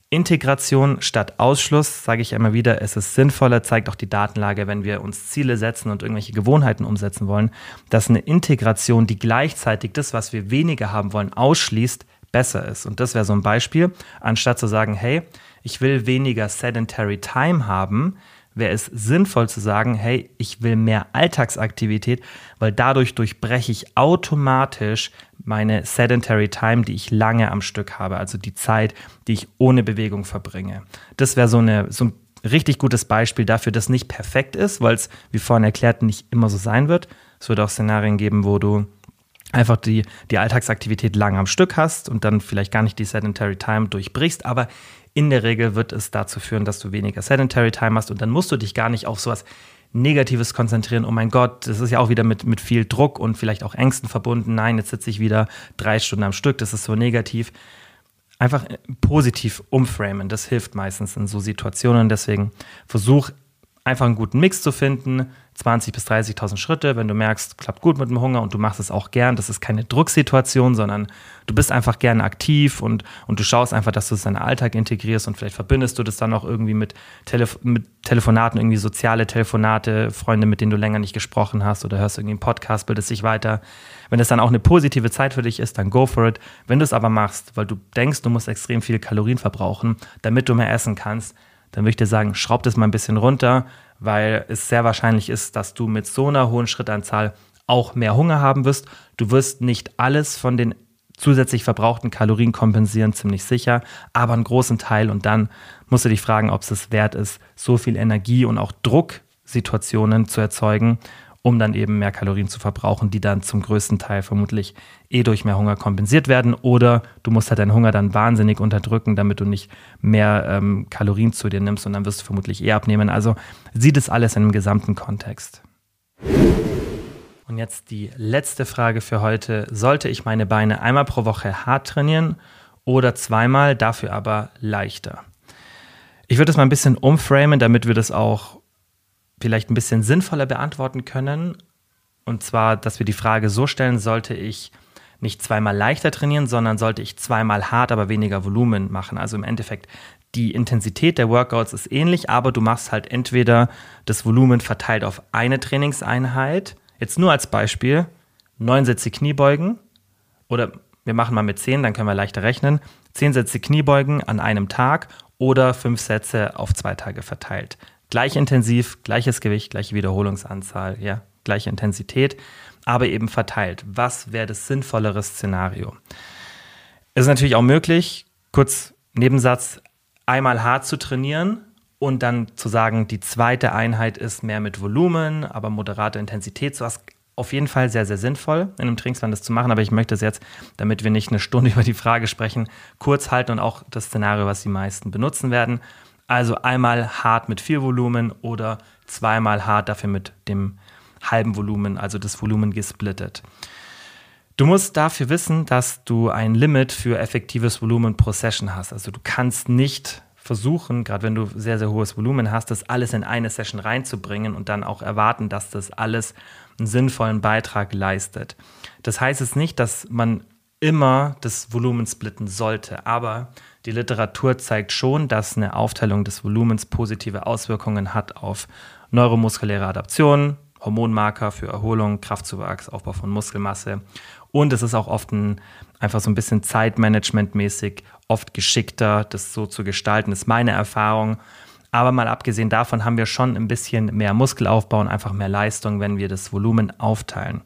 [SPEAKER 1] Integration statt Ausschluss, sage ich immer wieder, es ist sinnvoller, zeigt auch die Datenlage, wenn wir uns Ziele setzen und irgendwelche Gewohnheiten umsetzen wollen, dass eine Integration, die gleichzeitig das, was wir weniger haben wollen, ausschließt, besser ist. Und das wäre so ein Beispiel, anstatt zu sagen, hey, ich will weniger Sedentary Time haben, wäre es sinnvoll zu sagen, hey, ich will mehr Alltagsaktivität, weil dadurch durchbreche ich automatisch meine Sedentary Time, die ich lange am Stück habe, also die Zeit, die ich ohne Bewegung verbringe. Das wäre so, so ein richtig gutes Beispiel dafür, dass nicht perfekt ist, weil es, wie vorhin erklärt, nicht immer so sein wird. Es wird auch Szenarien geben, wo du einfach die, die Alltagsaktivität lang am Stück hast und dann vielleicht gar nicht die Sedentary Time durchbrichst, aber in der Regel wird es dazu führen, dass du weniger Sedentary Time hast und dann musst du dich gar nicht auf sowas Negatives konzentrieren. Oh mein Gott, das ist ja auch wieder mit, mit viel Druck und vielleicht auch Ängsten verbunden. Nein, jetzt sitze ich wieder drei Stunden am Stück, das ist so negativ. Einfach positiv umframen, das hilft meistens in so Situationen. Deswegen versuch einfach einen guten Mix zu finden, 20.000 bis 30.000 Schritte, wenn du merkst, klappt gut mit dem Hunger und du machst es auch gern. Das ist keine Drucksituation, sondern du bist einfach gerne aktiv und, und du schaust einfach, dass du es in deinen Alltag integrierst und vielleicht verbindest du das dann auch irgendwie mit, Telef mit Telefonaten, irgendwie soziale Telefonate, Freunde, mit denen du länger nicht gesprochen hast oder hörst irgendwie einen Podcast, bildest dich weiter. Wenn es dann auch eine positive Zeit für dich ist, dann go for it. Wenn du es aber machst, weil du denkst, du musst extrem viele Kalorien verbrauchen, damit du mehr essen kannst, dann würde ich dir sagen, schraub das mal ein bisschen runter, weil es sehr wahrscheinlich ist, dass du mit so einer hohen Schrittanzahl auch mehr Hunger haben wirst. Du wirst nicht alles von den zusätzlich verbrauchten Kalorien kompensieren, ziemlich sicher, aber einen großen Teil. Und dann musst du dich fragen, ob es es wert ist, so viel Energie und auch Drucksituationen zu erzeugen, um dann eben mehr Kalorien zu verbrauchen, die dann zum größten Teil vermutlich eh durch mehr Hunger kompensiert werden. Oder du musst halt deinen Hunger dann wahnsinnig unterdrücken, damit du nicht mehr ähm, Kalorien zu dir nimmst und dann wirst du vermutlich eher abnehmen. Also sieh das alles in einem gesamten Kontext. Und jetzt die letzte Frage für heute. Sollte ich meine Beine einmal pro Woche hart trainieren oder zweimal, dafür aber leichter? Ich würde es mal ein bisschen umframen, damit wir das auch vielleicht ein bisschen sinnvoller beantworten können. Und zwar, dass wir die Frage so stellen, sollte ich nicht zweimal leichter trainieren, sondern sollte ich zweimal hart, aber weniger Volumen machen. Also im Endeffekt, die Intensität der Workouts ist ähnlich, aber du machst halt entweder das Volumen verteilt auf eine Trainingseinheit. Jetzt nur als Beispiel, neun Sätze Kniebeugen oder wir machen mal mit zehn, dann können wir leichter rechnen. Zehn Sätze Kniebeugen an einem Tag oder fünf Sätze auf zwei Tage verteilt. Gleich intensiv, gleiches Gewicht, gleiche Wiederholungsanzahl, ja, gleiche Intensität, aber eben verteilt. Was wäre das sinnvollere Szenario? Es ist natürlich auch möglich, kurz Nebensatz, einmal hart zu trainieren und dann zu sagen, die zweite Einheit ist mehr mit Volumen, aber moderate Intensität. So was auf jeden Fall sehr, sehr sinnvoll, in einem Trainingsplan das zu machen. Aber ich möchte es jetzt, damit wir nicht eine Stunde über die Frage sprechen, kurz halten und auch das Szenario, was die meisten benutzen werden. Also einmal hart mit viel Volumen oder zweimal hart dafür mit dem halben Volumen, also das Volumen gesplittet. Du musst dafür wissen, dass du ein Limit für effektives Volumen pro Session hast. Also du kannst nicht versuchen, gerade wenn du sehr, sehr hohes Volumen hast, das alles in eine Session reinzubringen und dann auch erwarten, dass das alles einen sinnvollen Beitrag leistet. Das heißt es nicht, dass man immer das Volumen splitten sollte, aber die Literatur zeigt schon, dass eine Aufteilung des Volumens positive Auswirkungen hat auf neuromuskuläre Adaption, Hormonmarker für Erholung, Kraftzuwachs, Aufbau von Muskelmasse. Und es ist auch oft ein, einfach so ein bisschen zeitmanagementmäßig oft geschickter, das so zu gestalten, das ist meine Erfahrung. Aber mal abgesehen davon haben wir schon ein bisschen mehr Muskelaufbau und einfach mehr Leistung, wenn wir das Volumen aufteilen.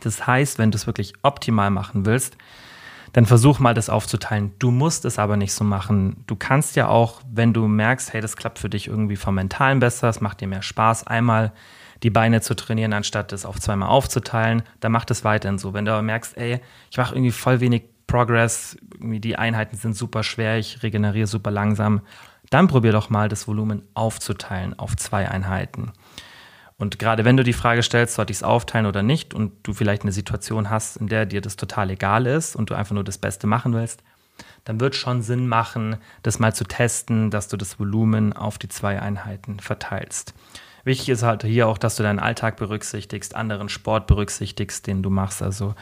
[SPEAKER 1] Das heißt, wenn du es wirklich optimal machen willst, dann versuch mal das aufzuteilen. Du musst es aber nicht so machen. Du kannst ja auch, wenn du merkst, hey, das klappt für dich irgendwie vom Mentalen besser, es macht dir mehr Spaß, einmal die Beine zu trainieren, anstatt es auf zweimal aufzuteilen, dann mach das weiterhin so. Wenn du aber merkst, ey, ich mache irgendwie voll wenig Progress, irgendwie die Einheiten sind super schwer, ich regeneriere super langsam, dann probier doch mal das Volumen aufzuteilen auf zwei Einheiten. Und gerade wenn du die Frage stellst, sollte ich es aufteilen oder nicht, und du vielleicht eine Situation hast, in der dir das total egal ist und du einfach nur das Beste machen willst, dann wird schon Sinn machen, das mal zu testen, dass du das Volumen auf die zwei Einheiten verteilst. Wichtig ist halt hier auch, dass du deinen Alltag berücksichtigst, anderen Sport berücksichtigst, den du machst. Also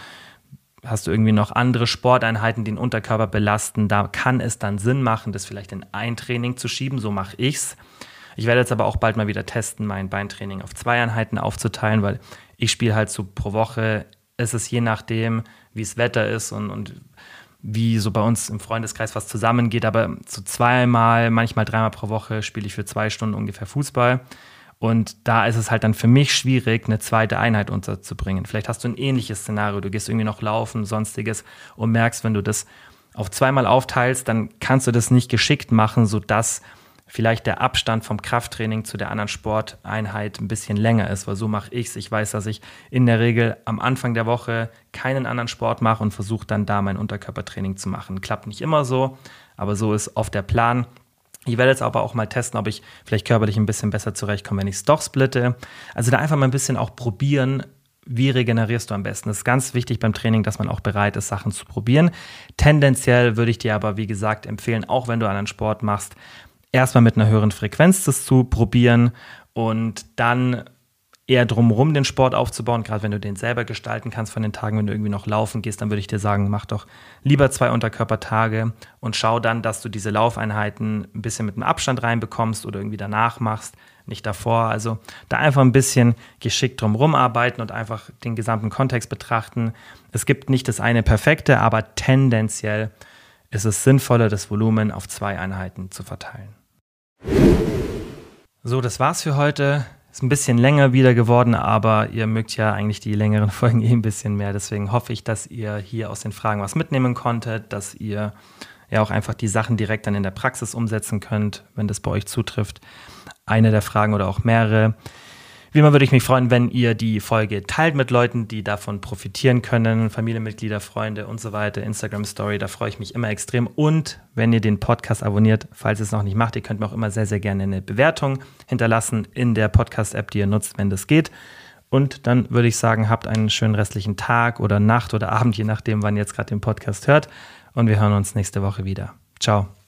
[SPEAKER 1] hast du irgendwie noch andere Sporteinheiten, die den Unterkörper belasten, da kann es dann Sinn machen, das vielleicht in ein Training zu schieben. So mache ich's. Ich werde jetzt aber auch bald mal wieder testen, mein Beintraining auf zwei Einheiten aufzuteilen, weil ich spiele halt so pro Woche. Es ist je nachdem, wie es Wetter ist und, und wie so bei uns im Freundeskreis was zusammengeht. Aber so zweimal, manchmal dreimal pro Woche spiele ich für zwei Stunden ungefähr Fußball. Und da ist es halt dann für mich schwierig, eine zweite Einheit unterzubringen. Vielleicht hast du ein ähnliches Szenario. Du gehst irgendwie noch laufen, sonstiges und merkst, wenn du das auf zweimal aufteilst, dann kannst du das nicht geschickt machen, sodass vielleicht der Abstand vom Krafttraining zu der anderen Sporteinheit ein bisschen länger ist, weil so mache ich es. Ich weiß, dass ich in der Regel am Anfang der Woche keinen anderen Sport mache und versuche dann da mein Unterkörpertraining zu machen. Klappt nicht immer so, aber so ist oft der Plan. Ich werde jetzt aber auch mal testen, ob ich vielleicht körperlich ein bisschen besser zurechtkomme, wenn ich es doch splitte. Also da einfach mal ein bisschen auch probieren, wie regenerierst du am besten? Das ist ganz wichtig beim Training, dass man auch bereit ist, Sachen zu probieren. Tendenziell würde ich dir aber, wie gesagt, empfehlen, auch wenn du einen Sport machst, erstmal mit einer höheren Frequenz das zu probieren und dann eher drumherum den Sport aufzubauen, gerade wenn du den selber gestalten kannst von den Tagen, wenn du irgendwie noch laufen gehst, dann würde ich dir sagen, mach doch lieber zwei Unterkörpertage und schau dann, dass du diese Laufeinheiten ein bisschen mit einem Abstand reinbekommst oder irgendwie danach machst, nicht davor. Also da einfach ein bisschen geschickt drumherum arbeiten und einfach den gesamten Kontext betrachten. Es gibt nicht das eine perfekte, aber tendenziell ist es sinnvoller, das Volumen auf zwei Einheiten zu verteilen. So, das war's für heute. Ist ein bisschen länger wieder geworden, aber ihr mögt ja eigentlich die längeren Folgen eh ein bisschen mehr. Deswegen hoffe ich, dass ihr hier aus den Fragen was mitnehmen konntet, dass ihr ja auch einfach die Sachen direkt dann in der Praxis umsetzen könnt, wenn das bei euch zutrifft. Eine der Fragen oder auch mehrere. Wie immer würde ich mich freuen, wenn ihr die Folge teilt mit Leuten, die davon profitieren können, Familienmitglieder, Freunde und so weiter, Instagram Story, da freue ich mich immer extrem. Und wenn ihr den Podcast abonniert, falls ihr es noch nicht macht, ihr könnt mir auch immer sehr, sehr gerne eine Bewertung hinterlassen in der Podcast-App, die ihr nutzt, wenn das geht. Und dann würde ich sagen, habt einen schönen restlichen Tag oder Nacht oder Abend, je nachdem, wann ihr jetzt gerade den Podcast hört. Und wir hören uns nächste Woche wieder. Ciao.